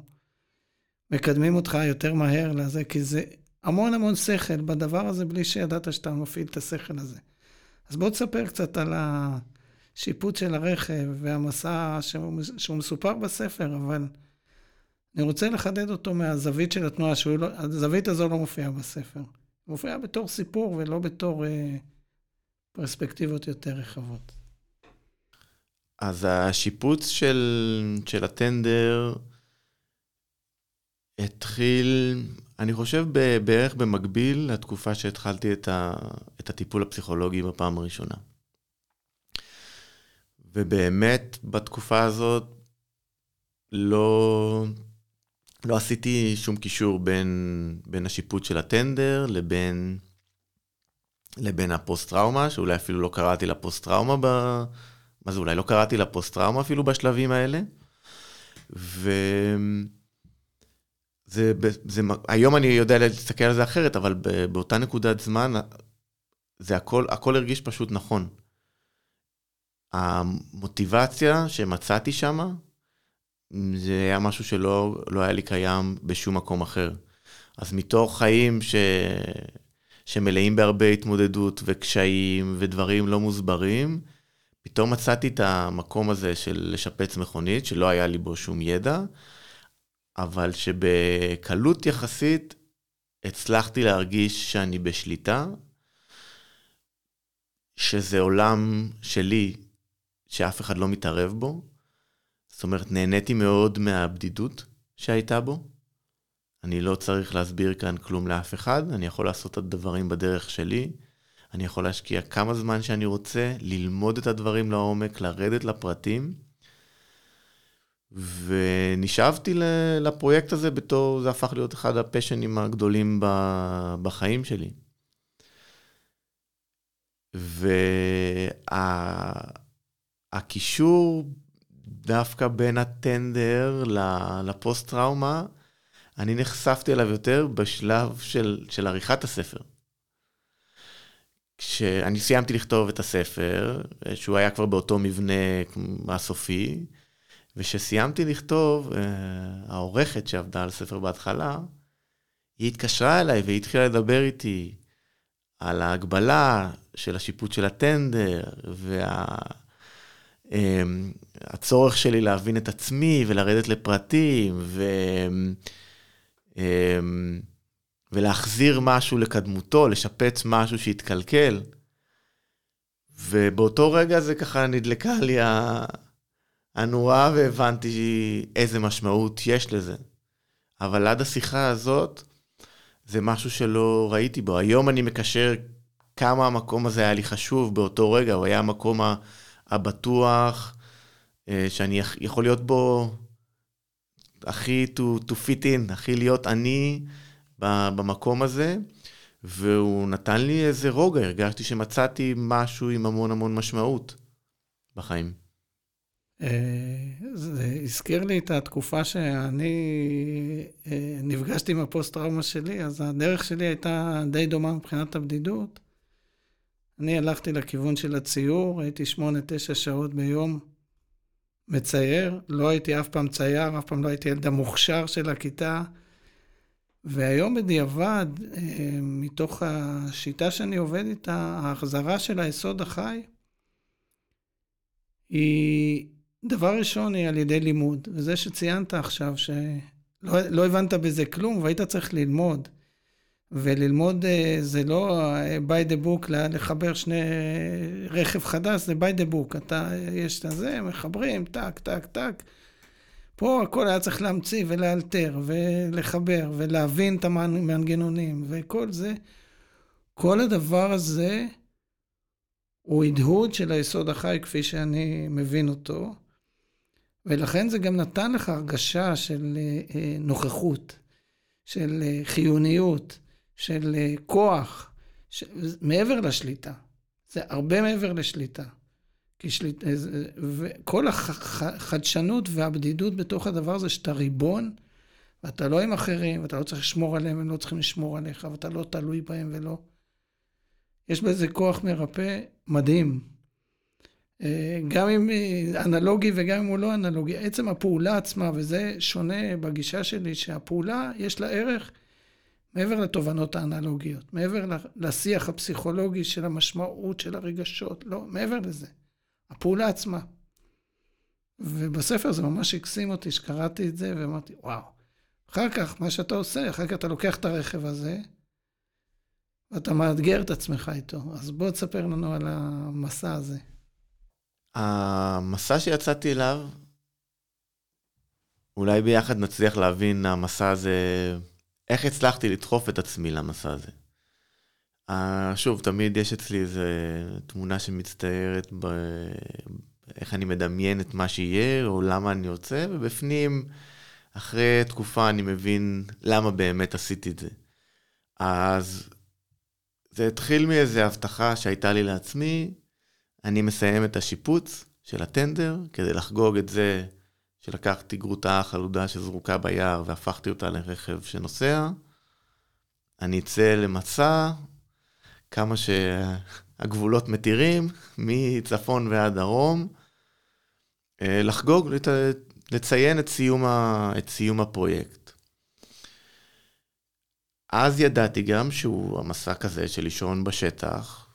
מקדמים אותך יותר מהר לזה, כי זה המון המון שכל בדבר הזה, בלי שידעת שאתה מפעיל את השכל הזה. אז בוא תספר קצת על השיפוט של הרכב והמסע שהוא, שהוא מסופר בספר, אבל אני רוצה לחדד אותו מהזווית של התנועה, לא, הזו לא מופיעה בספר. מופיעה בתור סיפור ולא בתור אה, פרספקטיבות יותר רחבות. אז השיפוץ של, של הטנדר, התחיל, אני חושב בערך במקביל לתקופה שהתחלתי את, ה, את הטיפול הפסיכולוגי בפעם הראשונה. ובאמת בתקופה הזאת לא, לא עשיתי שום קישור בין, בין השיפוט של הטנדר לבין, לבין הפוסט-טראומה, שאולי אפילו לא קראתי לה פוסט-טראומה ב... מה זה, אולי לא קראתי לה פוסט-טראומה אפילו בשלבים האלה. ו... זה, זה, היום אני יודע להסתכל על זה אחרת, אבל באותה נקודת זמן, זה הכל, הכל הרגיש פשוט נכון. המוטיבציה שמצאתי שם, זה היה משהו שלא לא היה לי קיים בשום מקום אחר. אז מתוך חיים ש... שמלאים בהרבה התמודדות וקשיים ודברים לא מוסברים, פתאום מצאתי את המקום הזה של לשפץ מכונית, שלא היה לי בו שום ידע, אבל שבקלות יחסית הצלחתי להרגיש שאני בשליטה, שזה עולם שלי, שאף אחד לא מתערב בו. זאת אומרת, נהניתי מאוד מהבדידות שהייתה בו. אני לא צריך להסביר כאן כלום לאף אחד, אני יכול לעשות את הדברים בדרך שלי. אני יכול להשקיע כמה זמן שאני רוצה, ללמוד את הדברים לעומק, לרדת לפרטים. ונשאבתי לפרויקט הזה בתור, זה הפך להיות אחד הפשנים הגדולים בחיים שלי. והקישור דווקא בין הטנדר לפוסט-טראומה, אני נחשפתי אליו יותר בשלב של, של עריכת הספר. כשאני סיימתי לכתוב את הספר, שהוא היה כבר באותו מבנה הסופי, וכשסיימתי לכתוב, אה, העורכת שעבדה על הספר בהתחלה, היא התקשרה אליי והיא התחילה לדבר איתי על ההגבלה של השיפוט של הטנדר, וה... אמ, שלי להבין את עצמי ולרדת לפרטים, ו... אמ, ולהחזיר משהו לקדמותו, לשפץ משהו שהתקלקל. ובאותו רגע זה ככה נדלקה לי הנורה והבנתי איזה משמעות יש לזה. אבל עד השיחה הזאת, זה משהו שלא ראיתי בו. היום אני מקשר כמה המקום הזה היה לי חשוב באותו רגע, הוא היה המקום הבטוח, אה, שאני יכול להיות בו הכי to, to fit in, הכי להיות אני במקום הזה, והוא נתן לי איזה רוגע, הרגשתי שמצאתי משהו עם המון המון משמעות בחיים. אה, זה הזכיר לי את התקופה שאני אה, נפגשתי עם הפוסט-טראומה שלי, אז הדרך שלי הייתה די דומה מבחינת הבדידות. אני הלכתי לכיוון של הציור, הייתי שמונה, תשע שעות ביום מצייר, לא הייתי אף פעם צייר, אף פעם לא הייתי ילד המוכשר של הכיתה. והיום בדיעבד, אה, מתוך השיטה שאני עובד איתה, ההחזרה של היסוד החי היא דבר ראשון היא על ידי לימוד, וזה שציינת עכשיו, שלא לא הבנת בזה כלום, והיית צריך ללמוד. וללמוד אה, זה לא אה, by the book, לחבר שני רכב חדש, זה by the book. אתה, יש את זה, מחברים, טק, טק, טק. פה הכל היה צריך להמציא ולאלתר ולחבר ולהבין את המנגנונים וכל זה. כל הדבר הזה הוא הדהוד של היסוד החי כפי שאני מבין אותו. ולכן זה גם נתן לך הרגשה של אה, אה, נוכחות, של אה, חיוניות, של כוח, ש... מעבר לשליטה. זה הרבה מעבר לשליטה. כי שליט... וכל החדשנות והבדידות בתוך הדבר הזה, שאתה ריבון, ואתה לא עם אחרים, ואתה לא צריך לשמור עליהם, הם לא צריכים לשמור עליך, ואתה לא תלוי בהם ולא. יש בזה כוח מרפא מדהים. גם אם אנלוגי וגם אם הוא לא אנלוגי, עצם הפעולה עצמה, וזה שונה בגישה שלי, שהפעולה יש לה ערך מעבר לתובנות האנלוגיות, מעבר לשיח הפסיכולוגי של המשמעות של הרגשות, לא, מעבר לזה. הפעולה עצמה. ובספר זה ממש הקסים אותי שקראתי את זה ואמרתי, וואו. אחר כך, מה שאתה עושה, אחר כך אתה לוקח את הרכב הזה, ואתה מאתגר את עצמך איתו. אז בוא תספר לנו על המסע הזה. המסע שיצאתי אליו, אולי ביחד נצליח להבין המסע הזה, איך הצלחתי לדחוף את עצמי למסע הזה. שוב, תמיד יש אצלי איזו תמונה שמצטיירת ב... איך אני מדמיין את מה שיהיה, או למה אני רוצה, ובפנים, אחרי תקופה אני מבין למה באמת עשיתי את זה. אז זה התחיל מאיזו הבטחה שהייתה לי לעצמי, אני מסיים את השיפוץ של הטנדר כדי לחגוג את זה שלקחתי גרוטה חלודה שזרוקה ביער והפכתי אותה לרכב שנוסע. אני אצא למסע, כמה שהגבולות מתירים, מצפון ועד דרום, אה, לחגוג, לציין את סיום, ה, את סיום הפרויקט. אז ידעתי גם שהוא המסע כזה של לישון בשטח,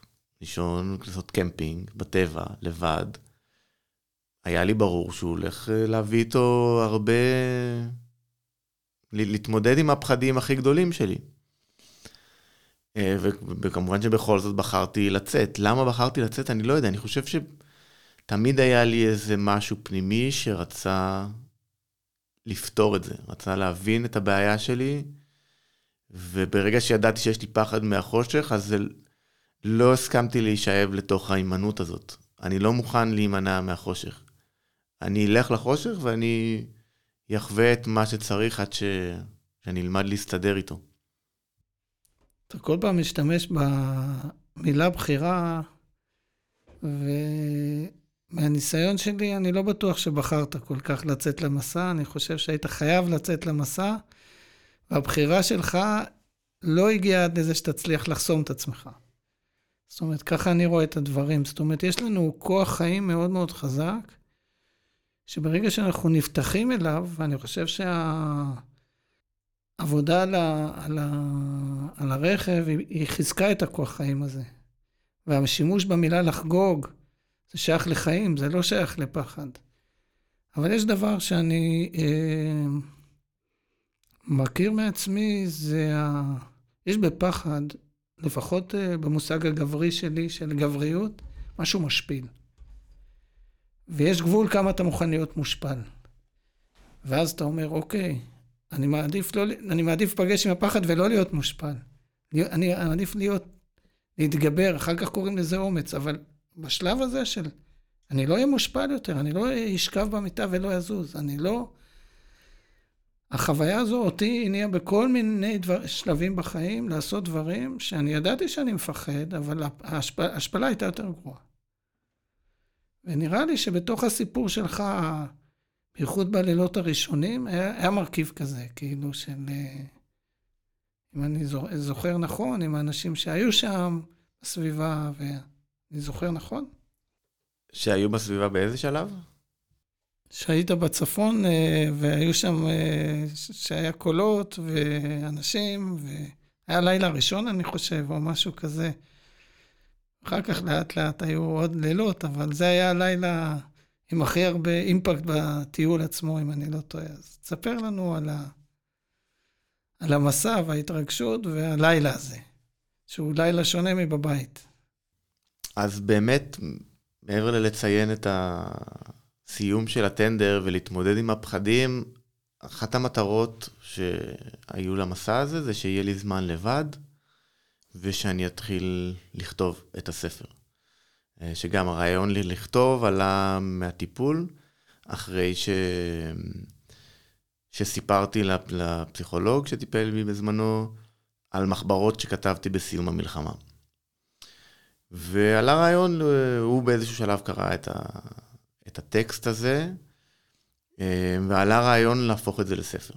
לישון, לעשות קמפינג, בטבע, לבד. היה לי ברור שהוא הולך אה, להביא איתו הרבה... להתמודד עם הפחדים הכי גדולים שלי. אה, וכמובן שבכל זאת בחרתי לצאת. למה בחרתי לצאת? אני לא יודע, אני חושב שתמיד היה לי איזה משהו פנימי שרצה לפתור את זה, רצה להבין את הבעיה שלי, וברגע שידעתי שיש לי פחד מהחושך, אז זה לא הסכמתי להישאב לתוך ההימנעות הזאת. אני לא מוכן להימנע מהחושך. אני אלך לחושך ואני אחווה את מה שצריך עד ש... שאני אלמד להסתדר איתו. אתה כל פעם משתמש במילה בחירה, ואני מהניסיון שלי, אני לא בטוח שבחרת כל כך לצאת למסע, אני חושב שהיית חייב לצאת למסע, והבחירה שלך לא הגיעה עד לזה שתצליח לחסום את עצמך. זאת אומרת, ככה אני רואה את הדברים. זאת אומרת, יש לנו כוח חיים מאוד מאוד חזק, שברגע שאנחנו נפתחים אליו, ואני חושב שהעבודה על, ה, על, ה, על הרכב, היא, חיזקה את הכוח חיים הזה. והשימוש במילה לחגוג, זה שייך לחיים, זה לא שייך לפחד. אבל יש דבר שאני אה, מכיר מעצמי, זה ה... יש בפחד, לפחות אה, במושג הגברי שלי, של גבריות, משהו משפיל. ויש גבול כמה אתה מוכן להיות מושפל. ואז אתה אומר, אוקיי, אני מעדיף, לא, אני מעדיף לפגש עם הפחד ולא להיות מושפל. אני מעדיף להיות, להתגבר, אחר כך קוראים לזה אומץ, אבל בשלב הזה של אני לא אהיה מושפל יותר, אני לא אשכב במיטה ולא אזוז, אני לא... החוויה הזו אותי הניעה בכל מיני דבר, שלבים בחיים לעשות דברים שאני ידעתי שאני מפחד, אבל ההשפלה הייתה יותר גרועה. ונראה לי שבתוך הסיפור שלך, בייחוד בלילות הראשונים, היה, היה מרכיב כזה, כאילו של... אם אני זוכר נכון, עם האנשים שהיו שם בסביבה, ואני זוכר נכון? שהיו בסביבה באיזה שלב? שהיית בצפון, אה, והיו שם, אה, שהיה קולות ואנשים, והיה לילה ראשון, אני חושב, או משהו כזה. אחר כך לאט לאט היו עוד לילות, אבל זה היה הלילה עם הכי הרבה אימפקט בטיול עצמו, אם אני לא טועה. אז תספר לנו על, ה... על המסע וההתרגשות והלילה הזה, שהוא לילה שונה מבבית. אז באמת, מעבר ללציין את הסיום של הטנדר ולהתמודד עם הפחדים, אחת המטרות שהיו למסע הזה זה שיהיה לי זמן לבד, ושאני אתחיל לכתוב את הספר. אה, שגם הרעיון לי לכתוב עלה מהטיפול, אחרי ש... שסיפרתי לפסיכולוג שטיפל בי בזמנו על מחברות שכתבתי בסיום המלחמה. ועלה רעיון, הוא באיזשהו שלב קרא את, ה, את הטקסט הזה, אה, ועלה רעיון להפוך את זה לספר.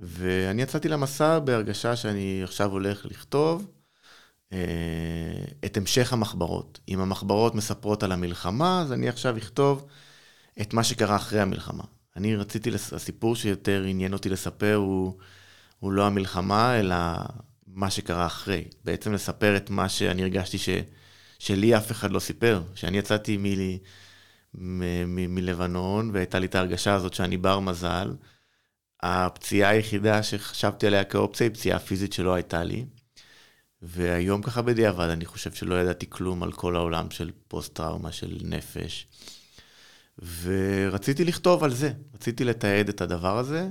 ואני יצאתי למסע בהרגשה שאני עכשיו הולך לכתוב אה, את המשך המחברות. אם המחברות מספרות על המלחמה, אז אני עכשיו אכתוב את מה שקרה אחרי המלחמה. אני רציתי, הסיפור שיותר עניין אותי לספר הוא, הוא לא המלחמה, אלא מה שקרה אחרי. בעצם לספר את מה שאני הרגשתי ש... שלי אף אחד לא סיפר. כשאני יצאתי מ- מ- מ- מלבנון, והייתה לי את ההרגשה הזאת שאני בר מזל, הפציעה היחידה שחשבתי עליה כאופציה היא פציעה פיזית שלא הייתה לי. והיום ככה בדיעבד, אני חושב שלא ידעתי כלום על כל העולם של פוסט-טראומה, של נפש. ורציתי לכתוב על זה, רציתי לתעד את הדבר הזה.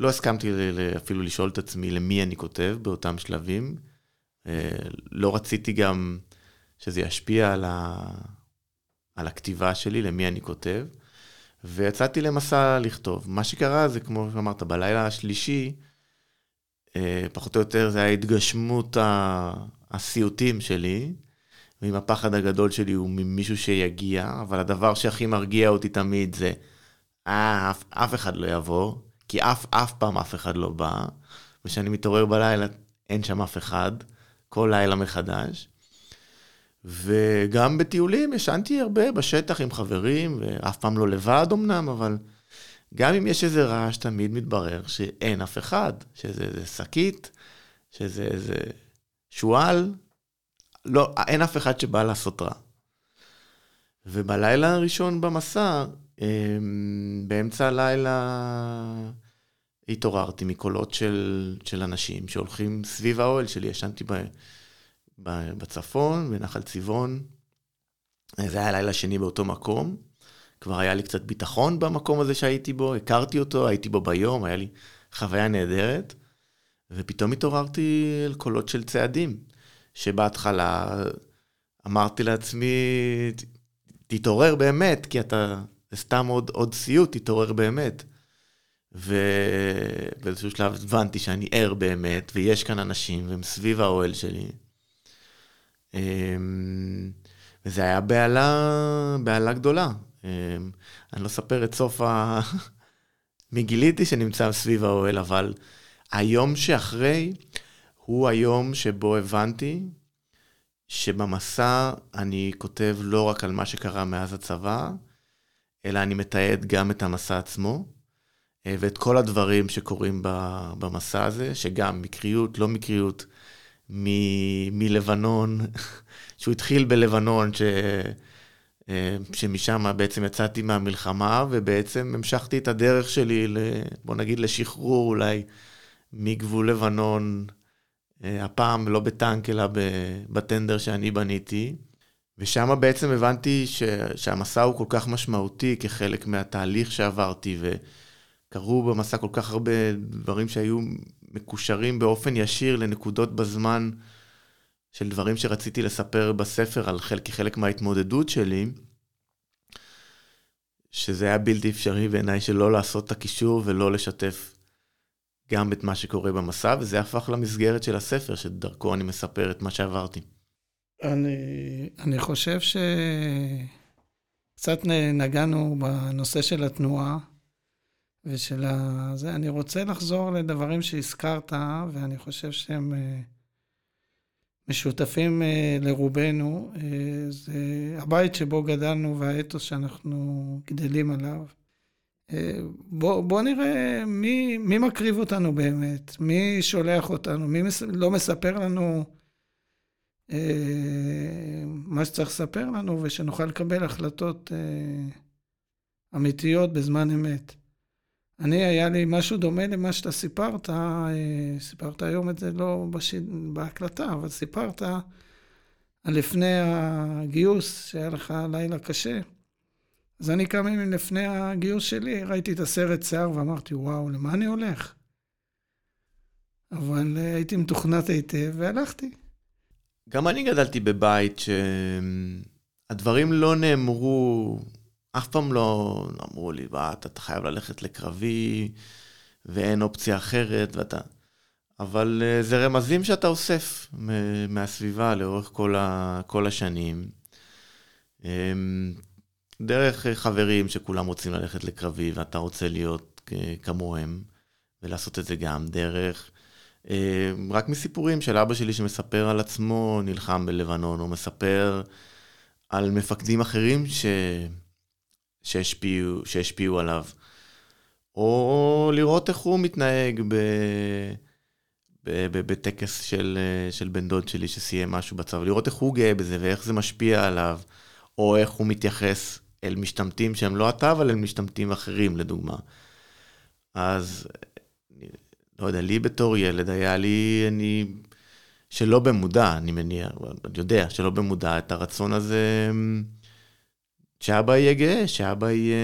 לא הסכמתי אפילו לשאול את עצמי למי אני כותב באותם שלבים. אה, לא רציתי גם שזה ישפיע על, ה... על הכתיבה שלי, למי אני כותב. ויצאתי למסע לכתוב. מה שקרה זה, כמו שאמרת, בלילה השלישי, פחות או יותר זה ההתגשמות הסיוטים שלי, ועם הפחד הגדול שלי הוא ממישהו שיגיע, אבל הדבר שהכי מרגיע אותי תמיד זה, אה, אף, אף אחד לא יבוא, כי אף, אף פעם אף אחד לא בא, וכשאני מתעורר בלילה אין שם אף אחד, כל לילה מחדש. וגם בטיולים ישנתי הרבה בשטח עם חברים, ואף פעם לא לבד אמנם, אבל גם אם יש איזה רעש, תמיד מתברר שאין אף אחד, שזה איזה שקית, שזה איזה שועל, לא, אין אף אחד שבא לעשות רע. ובלילה הראשון במסע, אמ, באמצע הלילה התעוררתי מקולות של, של אנשים שהולכים סביב האוהל שלי, ישנתי ב... בצפון, בנחל צבעון. זה היה לילה שני באותו מקום. כבר היה לי קצת ביטחון במקום הזה שהייתי בו, הכרתי אותו, הייתי בו ביום, היה לי חוויה נהדרת. ופתאום התעוררתי אל קולות של צעדים, שבהתחלה אמרתי לעצמי, תתעורר באמת, כי אתה, זה סתם עוד, עוד סיוט, תתעורר באמת. ובאיזשהו שלב הבנתי שאני ער באמת, ויש כאן אנשים, והם סביב האוהל שלי. אמ, וזה היה בהלה, בהלה גדולה. אני לא אספר את סוף ה... מי גיליתי שנמצא סביב האוהל, אבל היום שאחרי הוא היום שבו הבנתי שבמסע אני כותב לא רק על מה שקרה מאז הצבא, אלא אני מתעד גם את המסע עצמו, אה, ואת כל הדברים שקורים במסע הזה, שגם מקריות, לא מקריות, מ- מלבנון, שהוא התחיל בלבנון, ש... אה, שמשם בעצם יצאתי מהמלחמה, ובעצם המשכתי את הדרך שלי, בוא נגיד, לשחרור אולי מגבול לבנון, אה, הפעם לא בטנק, אלא בטנדר שאני בניתי. ושם בעצם הבנתי ש... שהמסע הוא כל כך משמעותי כחלק מהתהליך שעברתי, וקרו במסע כל כך הרבה דברים שהיו מקושרים באופן ישיר לנקודות בזמן של דברים שרציתי לספר בספר על חלק, כחלק מההתמודדות שלי, שזה היה בלתי אפשרי בעיניי שלא לעשות את הקישור ולא לשתף גם את מה שקורה במסע, וזה הפך למסגרת של הספר, שדרכו אני מספר את מה שעברתי. אני, אני חושב שקצת נגענו בנושא של התנועה ושל ה... זה. אני רוצה לחזור לדברים שהזכרת, ואני חושב שהם אה, משותפים אה, לרובנו. אה, זה הבית שבו גדלנו והאתוס שאנחנו גדלים עליו. בוא, בוא נראה מי, מי מקריב אותנו באמת, מי שולח אותנו, מי מס, לא מספר לנו אה, מה שצריך לספר לנו, ושנוכל לקבל החלטות אה, אמיתיות בזמן אמת. אני, היה לי משהו דומה למה שאתה סיפרת, אה, סיפרת היום את זה לא בש... בהקלטה, אבל סיפרת על לפני הגיוס, שהיה לך לילה קשה. אז אני קם לפני הגיוס שלי, ראיתי את הסרט שיער ואמרתי, וואו, למה אני הולך? אבל הייתי מתוכנת היטב והלכתי. גם אני גדלתי בבית שהדברים לא נאמרו, אף פעם לא אמרו לי, וואה, אתה, חייב ללכת לקרבי, ואין אופציה אחרת, ואתה... אבל אה, זה רמזים שאתה אוסף מהסביבה לאורך כל, ה, כל השנים. אמ, דרך חברים שכולם רוצים ללכת לקרבי ואתה רוצה להיות אה, כמוהם, ולעשות את זה גם דרך אה, רק מסיפורים של אבא שלי שמספר על עצמו, נלחם בלבנון, הוא מספר על מפקדים אחרים ש... שהשפיעו, שהשפיעו עליו. או לראות איך הוא מתנהג ב... בטקס של, של בן דוד שלי שסיים משהו בצבא, לראות איך הוא גאה בזה ואיך זה משפיע עליו, או איך הוא מתייחס אל משתמטים שהם לא אתה, אבל אל משתמטים אחרים, לדוגמה. אז לא יודע, לי בתור ילד היה לי, אני, שלא במודע, אני מניח, אני יודע, שלא במודע, את הרצון הזה שאבא יהיה גאה, שאבא יהיה,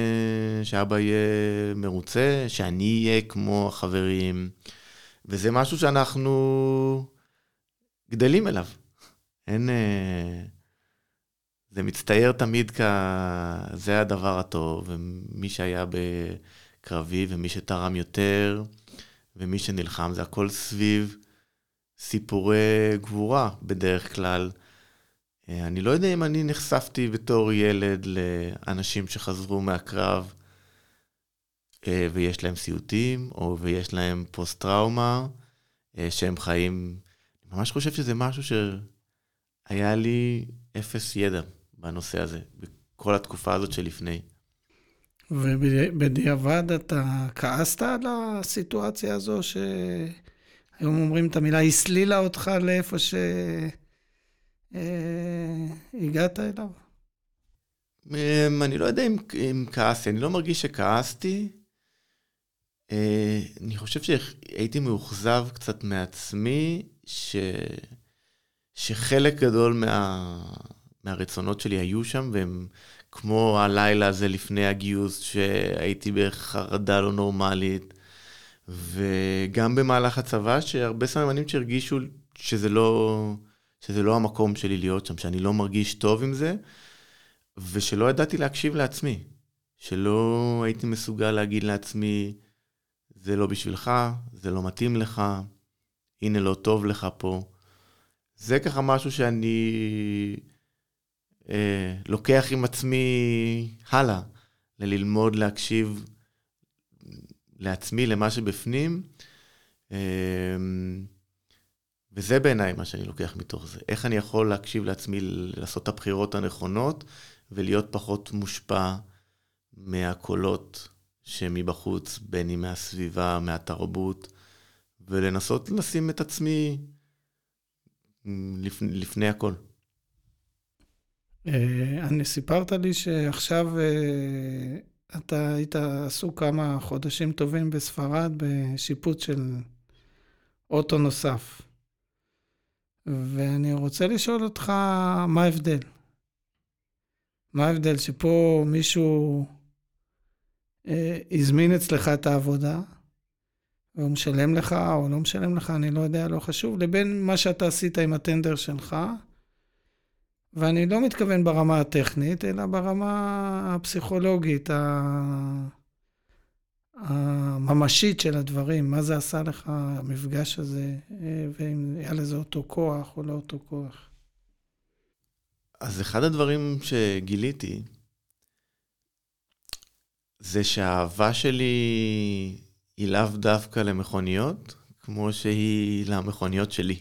שאבא יהיה מרוצה, שאני אהיה כמו החברים, וזה משהו שאנחנו גדלים אליו. אין... אה, זה מצטייר תמיד כ... זה הדבר הטוב, ומי שהיה בקרבי ומי שתרם יותר, ומי שנלחם, זה הכל סביב סיפורי גבורה בדרך כלל. אה, אני לא יודע אם אני נחשפתי בתור ילד לאנשים שחזרו מהקרב אה, ויש להם סיוטים, או ויש להם פוסט-טראומה, אה, שהם חיים... אני ממש חושב שזה משהו שהיה לי אפס ידע בנושא הזה, בכל התקופה הזאת שלפני. ובדיעבד אתה כעסת על הסיטואציה הזו, שהיום אומרים את המילה, הסלילה אותך לאיפה שהגעת אליו? אמ, אני לא יודע אם, אם כעסתי, אני לא מרגיש שכעסתי. אה, אני חושב שהייתי מאוכזב קצת מעצמי, ש... שחלק גדול מה... מהרצונות שלי היו שם, והם כמו הלילה הזה לפני הגיוס, שהייתי בחרדה לא נורמלית, וגם במהלך הצבא, שהרבה סממנים שהרגישו שזה לא, שזה לא המקום שלי להיות שם, שאני לא מרגיש טוב עם זה, ושלא ידעתי להקשיב לעצמי, שלא הייתי מסוגל להגיד לעצמי, זה לא בשבילך, זה לא מתאים לך, הנה לא טוב לך פה. זה ככה משהו שאני אה, לוקח עם עצמי הלאה, ללמוד להקשיב לעצמי, למה שבפנים. אה, וזה בעיניי מה שאני לוקח מתוך זה. איך אני יכול להקשיב לעצמי, לעשות את הבחירות הנכונות, ולהיות פחות מושפע מהקולות שמבחוץ, בין אם מהסביבה, מהתרבות, ולנסות לשים את עצמי לפ... לפני הכל. אה, אני סיפרת לי שעכשיו אה, אתה היית עסוק כמה חודשים טובים בספרד בשיפוץ של אוטו נוסף. ואני רוצה לשאול אותך, מה ההבדל? מה ההבדל שפה מישהו אה, הזמין אצלך את העבודה, והוא משלם לך או לא משלם לך, אני לא יודע, לא חשוב, לבין מה שאתה עשית עם הטנדר שלך, ואני לא מתכוון ברמה הטכנית, אלא ברמה הפסיכולוגית, הממשית של הדברים, מה זה עשה לך, המפגש הזה, אה, ואם היה לזה אותו כוח או לא אותו כוח. אז אחד הדברים שגיליתי, זה שהאהבה שלי היא לאו דווקא למכוניות, כמו שהיא למכוניות שלי.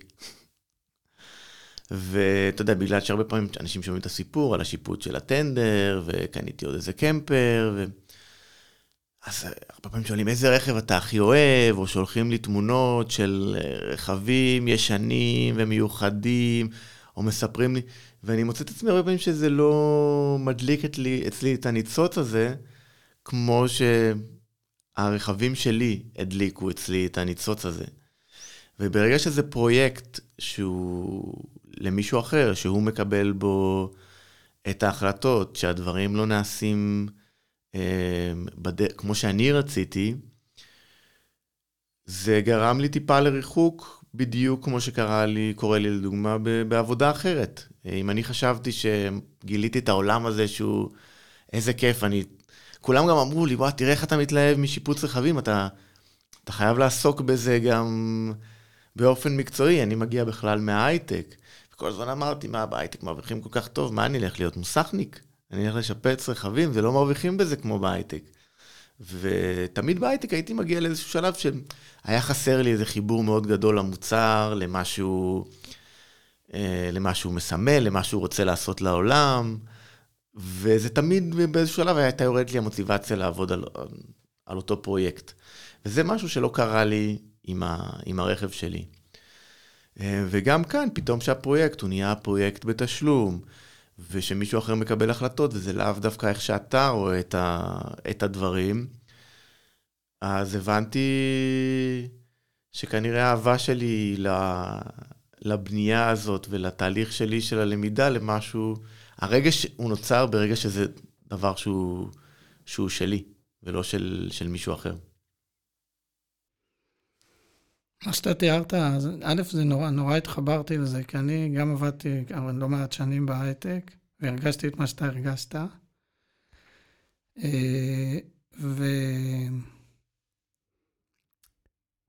ואתה יודע, בגלל שהרבה פעמים אנשים שומעים את הסיפור על השיפוט של הטנדר, וקניתי עוד איזה קמפר, ו... אז הרבה פעמים שואלים איזה רכב אתה הכי אוהב, או שולחים לי תמונות של אה, רכבים ישנים ומיוחדים, או מספרים לי, ואני מוצא את עצמי הרבה פעמים שזה לא מדליק את לי, אצלי את הניצוץ הזה, כמו שהרכבים שלי הדליקו אצלי את הניצוץ הזה. וברגע שזה פרויקט שהוא למישהו אחר, שהוא מקבל בו את ההחלטות, שהדברים לא נעשים אה, בד... כמו שאני רציתי, זה גרם לי טיפה לריחוק, בדיוק כמו שקרה לי, קורה לי לדוגמה בעבודה אחרת. אם אני חשבתי שגיליתי את העולם הזה שהוא, איזה כיף, אני... כולם גם אמרו לי, וואי, תראה איך אתה מתלהב משיפוץ רכבים, אתה, אתה חייב לעסוק בזה גם באופן מקצועי, אני מגיע בכלל מההייטק. וכל הזמן אמרתי, מה, בהייטק מרוויחים כל כך טוב, מה אני אלך להיות מוסכניק? אני אלך לשפץ רכבים ולא מרוויחים בזה כמו בהייטק. ותמיד בהייטק הייתי מגיע לאיזשהו שלב שהיה חסר לי איזה חיבור מאוד גדול למוצר, למשהו, אה, למה שהוא מסמל, למה שהוא רוצה לעשות לעולם, וזה תמיד באיזשהו שלב הייתה יורדת לי המוטיבציה לעבוד על, על אותו פרויקט. וזה משהו שלא קרה לי עם, ה, עם הרכב שלי. אה, וגם כאן, פתאום שהפרויקט הוא נהיה פרויקט בתשלום, ושמישהו אחר מקבל החלטות, וזה לאו דווקא איך שאתה רואה את, ה, את הדברים, אז הבנתי שכנראה האהבה שלי לבנייה הזאת ולתהליך שלי של הלמידה למשהו, הרגע שהוא נוצר ברגע שזה דבר שהוא, שהוא שלי, ולא של, של מישהו אחר. מה שאתה תיארת, א', זה נורא, נורא התחברתי לזה, כי אני גם עבדתי לא מעט שנים בהייטק, והרגשתי את מה שאתה הרגשת. אה, ו...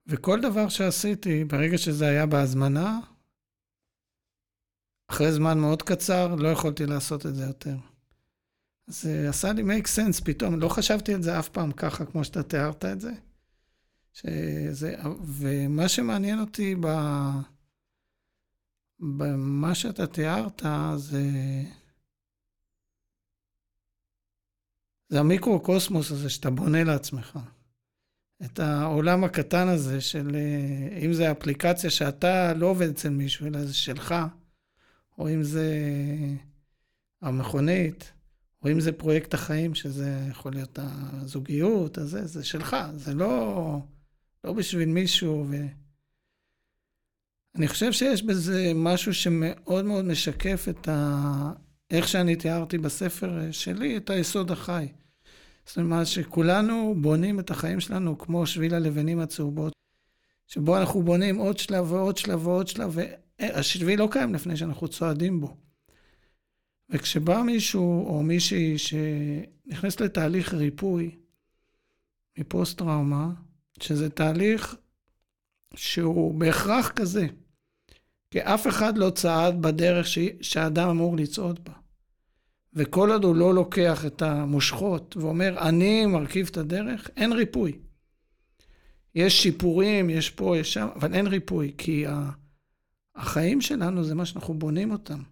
וכל דבר שעשיתי, ברגע שזה היה בהזמנה, אחרי זמן מאוד קצר, לא יכולתי לעשות את זה יותר. זה עשה לי make sense פתאום, לא חשבתי על זה אף פעם ככה, כמו שאתה תיארת את זה. שזה, ומה שמעניין אותי ב, במה שאתה תיארת זה, זה המיקרו-קוסמוס הזה שאתה בונה לעצמך. את העולם הקטן הזה של, אם זה אפליקציה שאתה לא עובד אצל מישהו, אלא זה שלך, או אם זה המכונית, או אם זה פרויקט החיים, שזה יכול להיות הזוגיות, אז זה, זה שלך, זה לא... לא בשביל מישהו. ו... אני חושב שיש בזה משהו שמאוד מאוד משקף את ה... איך שאני תיארתי בספר שלי, את היסוד החי. זאת אומרת שכולנו בונים את החיים שלנו כמו שביל הלבנים הצהובות, שבו אנחנו בונים עוד שלב ועוד שלב ועוד שלב, והשביל לא קיים לפני שאנחנו צועדים בו. וכשבא מישהו או מישהי שנכנס לתהליך ריפוי מפוסט-טראומה, שזה תהליך שהוא בהכרח כזה. כי אף אחד לא צעד בדרך ש... שהאדם אמור לצעוד בה. וכל עוד הוא לא לוקח את המושכות ואומר, אני מרכיב את הדרך, אין ריפוי. יש שיפורים, יש פה, יש שם, אבל אין ריפוי, כי החיים שלנו זה מה שאנחנו בונים אותם.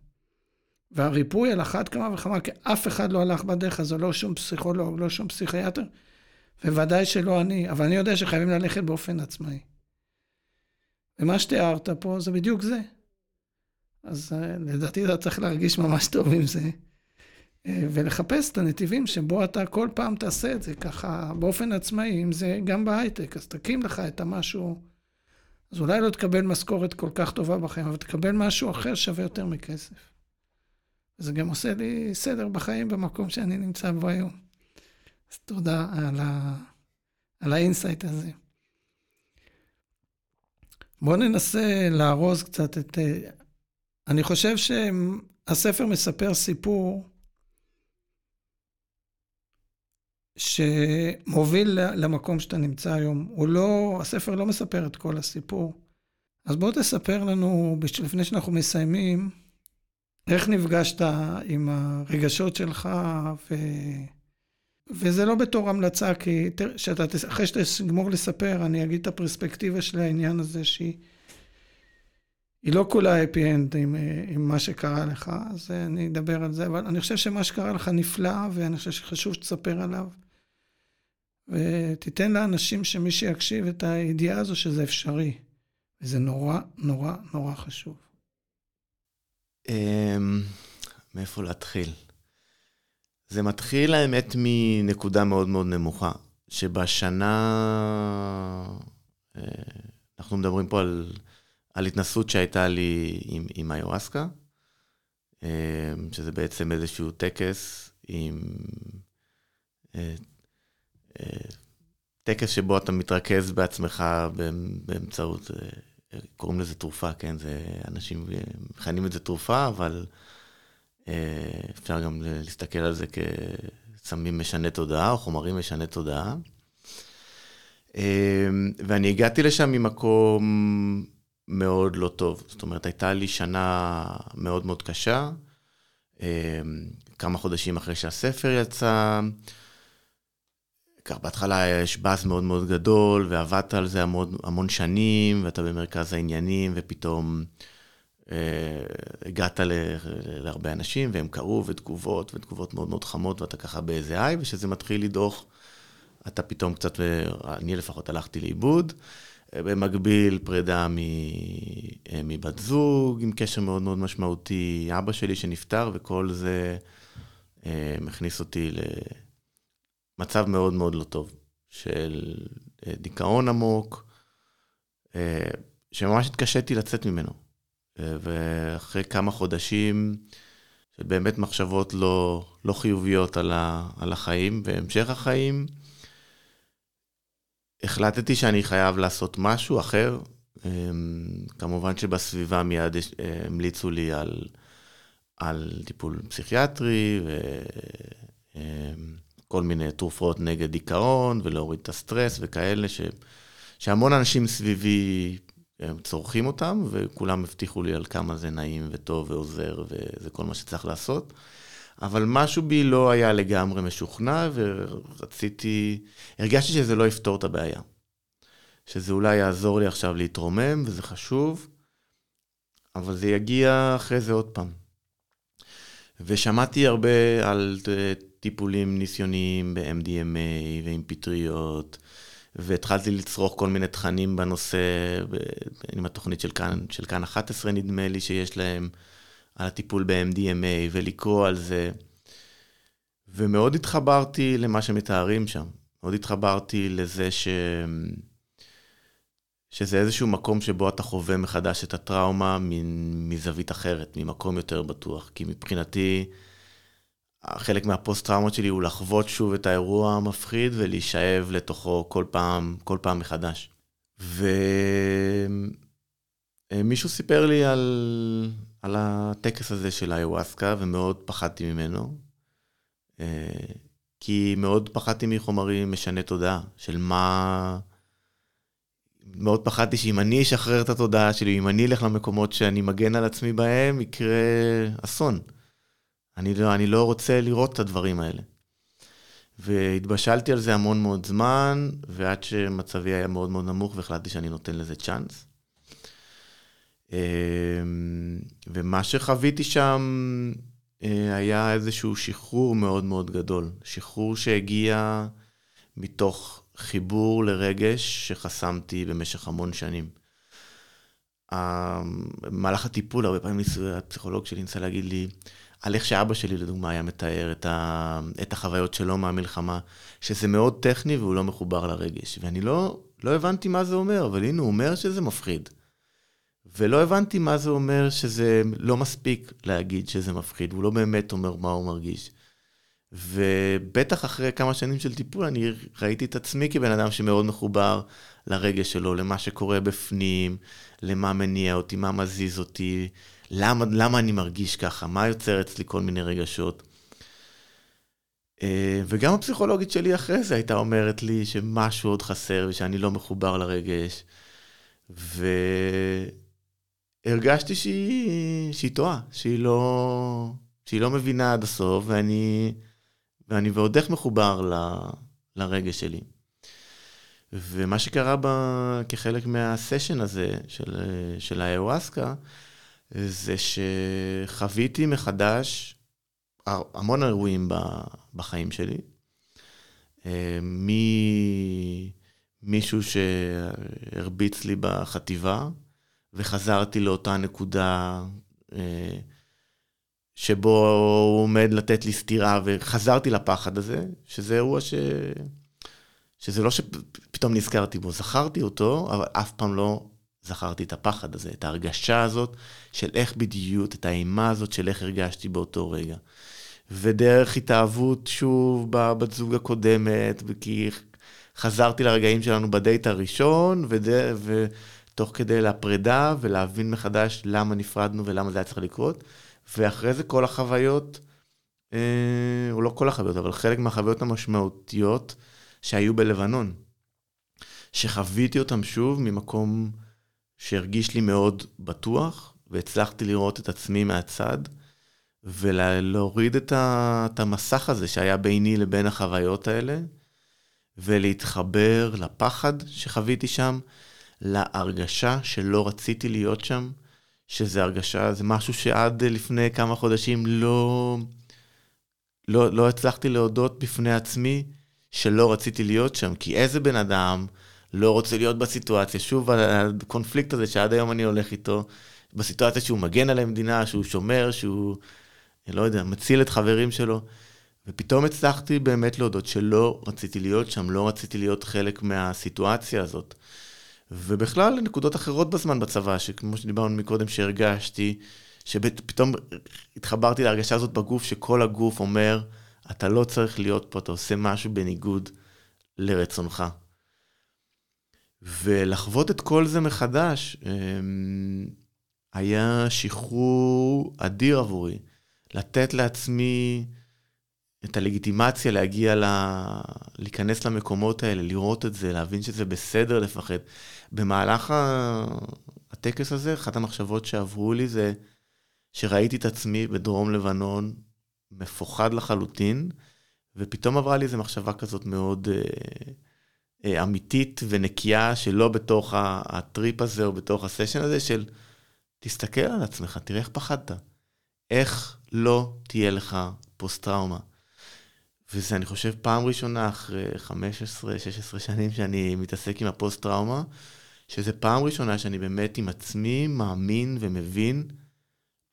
והריפוי על אחת כמה וכמה, כי אף אחד לא הלך בדרך הזו, לא שום פסיכולוג, לא שום פסיכיאטר, וודאי שלא אני, אבל אני יודע שחייבים ללכת באופן עצמאי. ומה שתיארת פה זה בדיוק זה. אז אה, לדעתי אתה צריך להרגיש ממש טוב עם זה, אה, ולחפש את הנתיבים שבו אתה כל פעם תעשה את זה ככה באופן עצמאי, אם זה גם בהייטק, אז תקים לך את המשהו, אז אולי לא תקבל משכורת כל כך טובה בחיים, אבל תקבל משהו אחר שווה יותר מכסף. זה גם עושה לי סדר בחיים במקום שאני נמצא בו היום. אז תודה על, ה... על ה insight הזה. בואו ננסה לארוז קצת את... אני חושב שהספר מספר סיפור שמוביל למקום שאתה נמצא היום. הוא לא, הספר לא מספר את כל הסיפור. אז בוא תספר לנו, לפני שאנחנו מסיימים, איך נפגשת עם הרגשות שלך, ו... וזה לא בתור המלצה, כי שאתה, אחרי שתגמור לספר, אני אגיד את הפרספקטיבה של העניין הזה, שהיא היא לא כולה הפי אנד עם, עם מה שקרה לך, אז אני אדבר על זה, אבל אני חושב שמה שקרה לך נפלא, ואני חושב שחשוב שתספר עליו. ותיתן לאנשים שמי שיקשיב את הידיעה הזו שזה אפשרי. וזה נורא, נורא, נורא חשוב. אמ, מאיפה להתחיל? זה מתחיל, האמת, מנקודה מאוד מאוד נמוכה, שבשנה... אה, אנחנו מדברים פה על, על התנסות שהייתה לי עם, עם איואסקה, אמ, שזה בעצם איזשהו טקס עם... אה, אה, טקס שבו אתה מתרכז בעצמך באמצעות קוראים לזה תרופה, כן? זה, אנשים מכנים את זה תרופה, אבל אה, אפשר גם להסתכל על זה כסמים משני תודעה, או חומרים משני תודעה. אה, ואני הגעתי לשם ממקום מאוד לא טוב. זאת אומרת, הייתה לי שנה מאוד מאוד קשה. אה, כמה חודשים אחרי שהספר יצא, כך בהתחלה יש באס מאוד מאוד גדול, ועבדת על זה המון, המון שנים, ואתה במרכז העניינים, ופתאום אה, הגעת ל, להרבה אנשים, והם קראו, ותגובות, ותגובות מאוד מאוד חמות, ואתה ככה באיזה איי, וכשזה מתחיל לדוח, אתה פתאום קצת, אני לפחות הלכתי לאיבוד. במקביל, פרידה אה, מבת זוג, עם קשר מאוד מאוד משמעותי, אבא שלי שנפטר, וכל זה אה, מכניס אותי ל... מצב מאוד מאוד לא טוב, של אה, דיכאון עמוק, אה, שממש התקשיתי לצאת ממנו. אה, ואחרי כמה חודשים של באמת מחשבות לא, לא חיוביות על, ה, על החיים והמשך החיים, החלטתי שאני חייב לעשות משהו אחר. כמובן שבסביבה מיד המליצו לי על, על טיפול פסיכיאטרי, ו... כל מיני תרופות נגד דיכאון ולהוריד את הסטרס וכאלה, ש, שהמון אנשים סביבי צורכים אותם, וכולם הבטיחו לי על כמה זה נעים וטוב ועוזר, וזה כל מה שצריך לעשות. אבל משהו בי לא היה לגמרי משוכנע, ורציתי, הרגשתי שזה לא יפתור את הבעיה. שזה אולי יעזור לי עכשיו להתרומם, וזה חשוב, אבל זה יגיע אחרי זה עוד פעם. ושמעתי הרבה על טיפולים ניסיוניים ב-MDMA ועם פטריות, והתחלתי לצרוך כל מיני תכנים בנושא, עם התוכנית של כאן, של כאן 11 נדמה לי שיש להם, על הטיפול ב-MDMA, ולקרוא על זה. ומאוד התחברתי למה שמתארים שם. מאוד התחברתי לזה ש... שזה איזשהו מקום שבו אתה חווה מחדש את הטראומה מזווית אחרת, ממקום יותר בטוח. כי מבחינתי, חלק מהפוסט-טראומות שלי הוא לחוות שוב את האירוע המפחיד ולהישאב לתוכו כל פעם, כל פעם מחדש. ומישהו סיפר לי על, על הטקס הזה של האיוואסקה, ומאוד פחדתי ממנו. כי מאוד פחדתי מחומרים משני תודעה, של מה... מאוד פחדתי שאם אני אשחרר את התודעה שלי, אם אני אלך למקומות שאני מגן על עצמי בהם, יקרה אסון. אני לא, אני לא רוצה לראות את הדברים האלה. והתבשלתי על זה המון מאוד זמן, ועד שמצבי היה מאוד מאוד נמוך והחלטתי שאני נותן לזה צ'אנס. אמ, ומה שחוויתי שם אה, היה איזשהו שחרור מאוד מאוד גדול. שחרור שהגיע מתוך חיבור לרגש שחסמתי במשך המון שנים. במהלך הטיפול, הרבה פעמים הפסיכולוג שלי ניסה להגיד לי, על איך שאבא שלי, לדוגמה, היה מתאר את, ה, את החוויות שלו מהמלחמה, שזה מאוד טכני והוא לא מחובר לרגש. ואני לא, לא הבנתי מה זה אומר, אבל הנה, הוא אומר שזה מפחיד. ולא הבנתי מה זה אומר שזה לא מספיק להגיד שזה מפחיד, הוא לא באמת אומר מה הוא מרגיש. ובטח אחרי כמה שנים של טיפול, אני ראיתי את עצמי כבן אדם שמאוד מחובר לרגש שלו, למה שקורה בפנים, למה מניע אותי, מה מזיז אותי, למה, למה אני מרגיש ככה, מה יוצר אצלי כל מיני רגשות. אה, וגם הפסיכולוגית שלי אחרי זה הייתה אומרת לי שמשהו עוד חסר ושאני לא מחובר לרגש. והרגשתי שהיא, שהיא טועה, שהיא לא, שהיא לא מבינה עד הסוף, ואני, ואני ועוד איך מחובר ל, לרגש שלי. ומה שקרה בה כחלק מהסשן הזה של, של האיוואסקה, זה שחוויתי מחדש המון אירועים בחיים שלי. אה, ממישהו שהרביץ לי בחטיבה, וחזרתי לאותה נקודה אה, שבו הוא עומד לתת לי סטירה, וחזרתי לפחד הזה, שזה אירוע ש... שזה לא שפתאום נזכרתי בו, זכרתי אותו, אבל אף פעם לא זכרתי את הפחד הזה, את ההרגשה הזאת של איך בדיוק, את האימה הזאת של איך הרגשתי באותו רגע. ודרך התאהבות שוב בבת זוג הקודמת, כי חזרתי לרגעים שלנו בדייט הראשון, וד... ותוך כדי לפרידה ולהבין מחדש למה נפרדנו ולמה זה היה צריך לקרות. ואחרי זה כל החוויות, אה, או לא כל החוויות, אבל חלק מהחוויות המשמעותיות שהיו בלבנון. שחוויתי אותם שוב ממקום שהרגיש לי מאוד בטוח, והצלחתי לראות את עצמי מהצד, ולהוריד את, ה, את המסך הזה שהיה ביני לבין החוויות האלה, ולהתחבר לפחד שחוויתי שם, להרגשה שלא רציתי להיות שם, שזה הרגשה, זה משהו שעד לפני כמה חודשים לא, לא, לא הצלחתי להודות בפני עצמי שלא רציתי להיות שם, כי איזה בן אדם לא רוצה להיות בסיטואציה, שוב הקונפליקט הזה שעד היום אני הולך איתו, בסיטואציה שהוא מגן על המדינה, שהוא שומר, שהוא, לא יודע, מציל את חברים שלו. ופתאום הצלחתי באמת להודות שלא רציתי להיות שם, לא רציתי להיות חלק מהסיטואציה הזאת. ובכלל, נקודות אחרות בזמן בצבא, שכמו שדיברנו מקודם, שהרגשתי, שפתאום התחברתי להרגשה הזאת בגוף, שכל הגוף אומר, אתה לא צריך להיות פה, אתה עושה משהו בניגוד לרצונך. ולחוות את כל זה מחדש אמ, היה שחרור אדיר עבורי. לתת לעצמי את הלגיטימציה להגיע ל... להיכנס למקומות האלה, לראות את זה, להבין שזה בסדר לפחד. במהלך הטקס הזה, אחת המחשבות שעברו לי זה שראיתי את עצמי בדרום לבנון מפוחד לחלוטין, ופתאום עברה לי איזו מחשבה כזאת מאוד... Uh, אמיתית ונקייה שלא בתוך הטריפ הזה או בתוך הסשן הזה של תסתכל על עצמך, תראה איך פחדת. איך לא תהיה לך פוסט-טראומה. וזה, אני חושב, פעם ראשונה אחרי 15-16 שנים שאני מתעסק עם הפוסט-טראומה, שזה פעם ראשונה שאני באמת עם עצמי מאמין ומבין,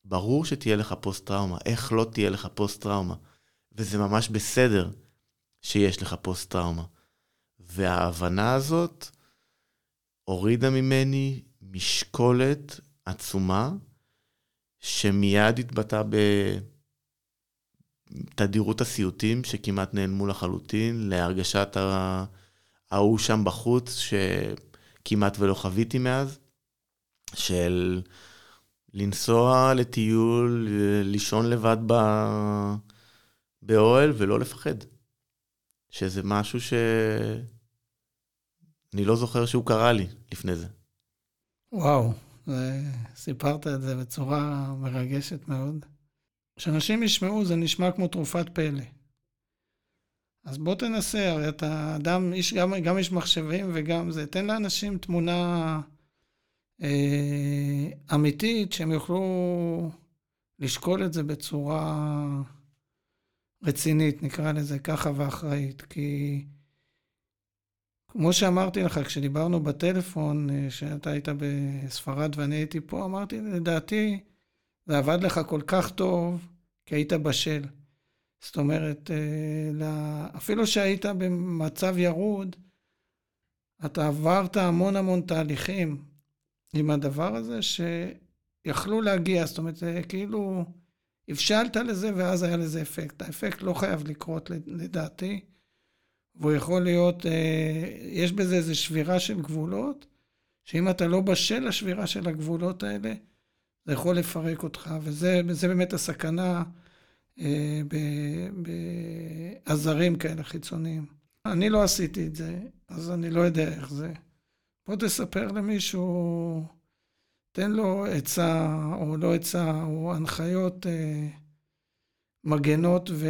ברור שתהיה לך פוסט-טראומה, איך לא תהיה לך פוסט-טראומה. וזה ממש בסדר שיש לך פוסט-טראומה. וההבנה הזאת הורידה ממני משקולת עצומה, שמיד התבטאה בתדירות הסיוטים שכמעט נעלמו לחלוטין, להרגשת ההוא שם בחוץ, שכמעט ולא חוויתי מאז, של לנסוע לטיול, לישון לבד באוהל ולא לפחד. שזה משהו ש... אני לא זוכר שהוא קרה לי לפני זה. וואו, סיפרת את זה בצורה מרגשת מאוד. כשאנשים ישמעו זה נשמע כמו תרופת פלא. אז בוא תנסה, הרי אתה אדם, איש, גם, גם איש מחשבים וגם זה, תן לאנשים תמונה אה, אמיתית, שהם יוכלו לשקול את זה בצורה רצינית, נקרא לזה ככה, ואחראית. כי כמו שאמרתי לך, כשדיברנו בטלפון, אה, שאתה היית בספרד ואני הייתי פה, אמרתי, לדעתי, זה עבד לך כל כך טוב, כי היית בשל. זאת אומרת, אה, אפילו שהיית במצב ירוד, אתה עברת המון המון תהליכים עם הדבר הזה שיכלו להגיע, זאת אומרת, זה כאילו, הבשלת לזה ואז היה לזה אפקט. האפקט לא חייב לקרות לדעתי, והוא יכול להיות, אה, יש בזה איזו שבירה של גבולות, שאם אתה לא בשל לשבירה של הגבולות האלה, זה יכול לפרק אותך, וזה באמת הסכנה אה, בעזרים כאלה חיצוניים. אני לא עשיתי את זה, אז אני לא יודע איך זה. בוא תספר למישהו, תן לו עצה, או לא עצה, או הנחיות אה, מגנות ו...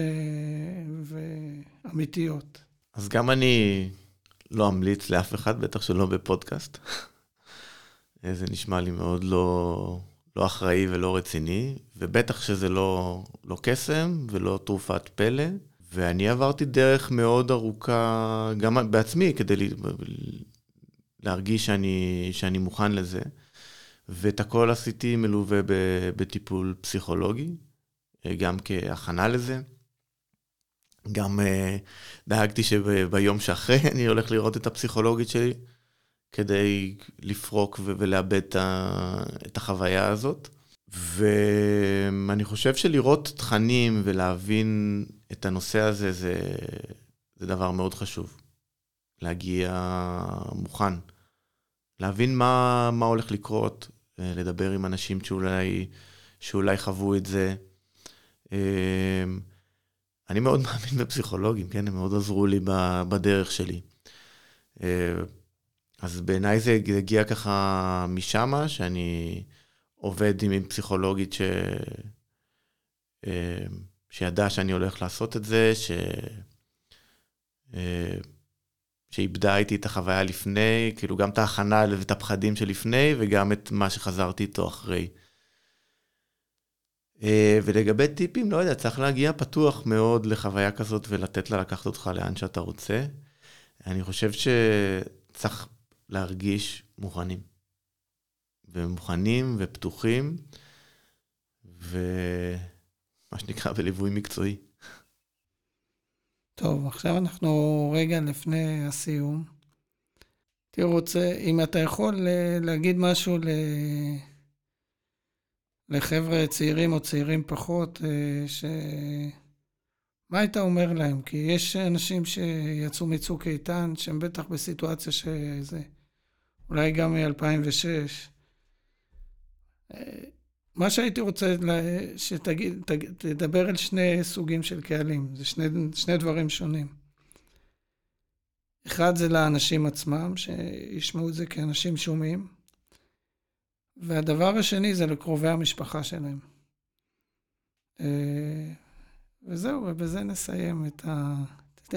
ואמיתיות. אז גם אני לא אמליץ לאף אחד, בטח שלא בפודקאסט. זה נשמע לי מאוד לא, לא אחראי ולא רציני, ובטח שזה לא, לא קסם ולא תרופת פלא. ואני עברתי דרך מאוד ארוכה, גם בעצמי, כדי להרגיש שאני, שאני מוכן לזה. ואת הכל עשיתי מלווה בטיפול פסיכולוגי, גם כהכנה לזה. גם uh, דאגתי שביום שאחרי אני הולך לראות את הפסיכולוגית שלי, כדי לפרוק ולאבד את החוויה הזאת. ואני חושב שלראות תכנים ולהבין את הנושא הזה זה, זה דבר מאוד חשוב. להגיע מוכן. להבין מה, מה הולך לקרות, אה, לדבר עם אנשים שאולי, שאולי חוו את זה. אה, אני מאוד מאמין בפסיכולוגים, כן? הם מאוד עזרו לי בדרך שלי. אה, אז בעיניי זה הגיע ככה משם, שאני עובד עם פסיכולוגית ש... שידעה שאני הולך לעשות את זה, ש... שאיבדה איתי את החוויה לפני, כאילו גם את ההכנה ואת הפחדים שלפני, וגם את מה שחזרתי איתו אחרי. אה, ולגבי טיפים, לא יודע, צריך להגיע פתוח מאוד לחוויה כזאת ולתת לה לקחת אותך לאן שאתה רוצה. אני חושב שצריך להרגיש מוכנים. ומוכנים ופתוחים, ומה שנקרא בליווי מקצועי. טוב, עכשיו אנחנו רגע לפני הסיום. הייתי רוצה, אם אתה יכול להגיד משהו. לחבר'ה צעירים או צעירים פחות, אה, ש... מה היית אומר להם? כי יש אנשים שיצאו מצוק איתן, שהם בטח בסיטואציה שזה, אולי גם מ-2006. אה, מה שהייתי רוצה שתגיד, תדבר על שני סוגים של קהלים, זה שני, שני דברים שונים. אחד זה לאנשים עצמם, שישמעו את זה כאנשים שומעים, והדבר השני זה לקרובי המשפחה שלהם. אה, וזהו, ובזה נסיים את, ה,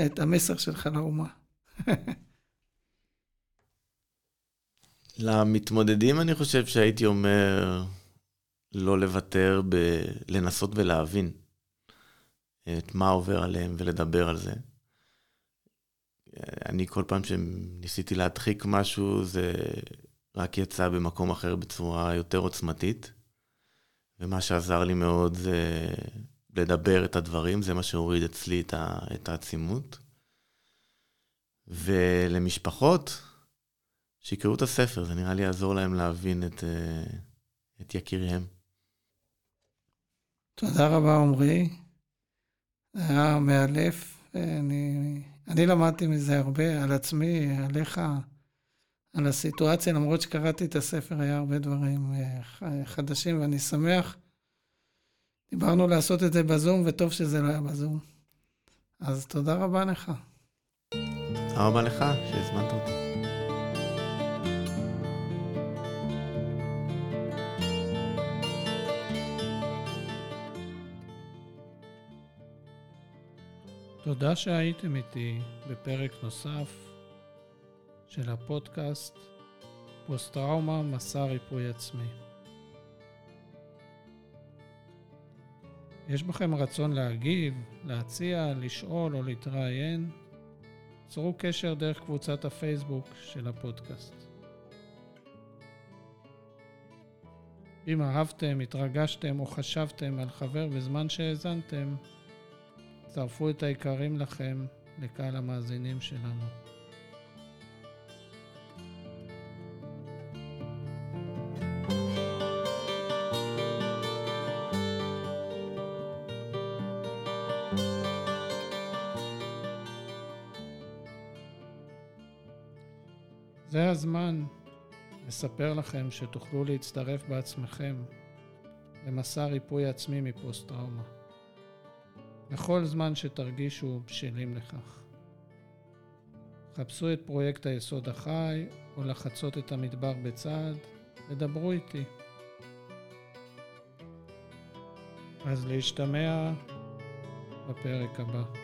את המסר שלך לאומה. למתמודדים אני חושב שהייתי אומר לא לוותר בלנסות ולהבין את מה עובר עליהם ולדבר על זה. אני כל פעם שניסיתי להדחיק משהו, זה רק יצא במקום אחר בצורה יותר עוצמתית. ומה שעזר לי מאוד זה לדבר את הדברים, זה מה שהוריד אצלי את העצימות. ולמשפחות, שיקראו את הספר, זה נראה לי יעזור להם להבין את, את יקיריהם. תודה רבה, עמרי. היה מאלף. אני, אני למדתי מזה הרבה, על עצמי, עליך, על הסיטואציה, למרות שקראתי את הספר, היה הרבה דברים אה, חדשים, ואני שמח. דיברנו לעשות את זה בזום, וטוב שזה לא היה בזום. אז תודה רבה לך. תודה רבה לך שהזמנת אותי. תודה שהייתם איתי בפרק נוסף של הפודקאסט פוסט-טראומה, מסע ריפוי עצמי. יש בכם רצון להגיב, להציע, לשאול או להתראיין? צרו קשר דרך קבוצת הפייסבוק של הפודקאסט. אם אהבתם, התרגשתם או חשבתם על חבר בזמן שהאזנתם, צרפו את היקרים לכם לקהל המאזינים שלנו. זה הזמן לספר לכם שתוכלו להצטרף בעצמכם למסע ריפוי עצמי מפוסט-טראומה. בכל זמן שתרגישו בשלים לכך. חפשו את פרויקט היסוד החי, או לחצות את המדבר בצעד, ודברו איתי. אז להשתמע בפרק הבא.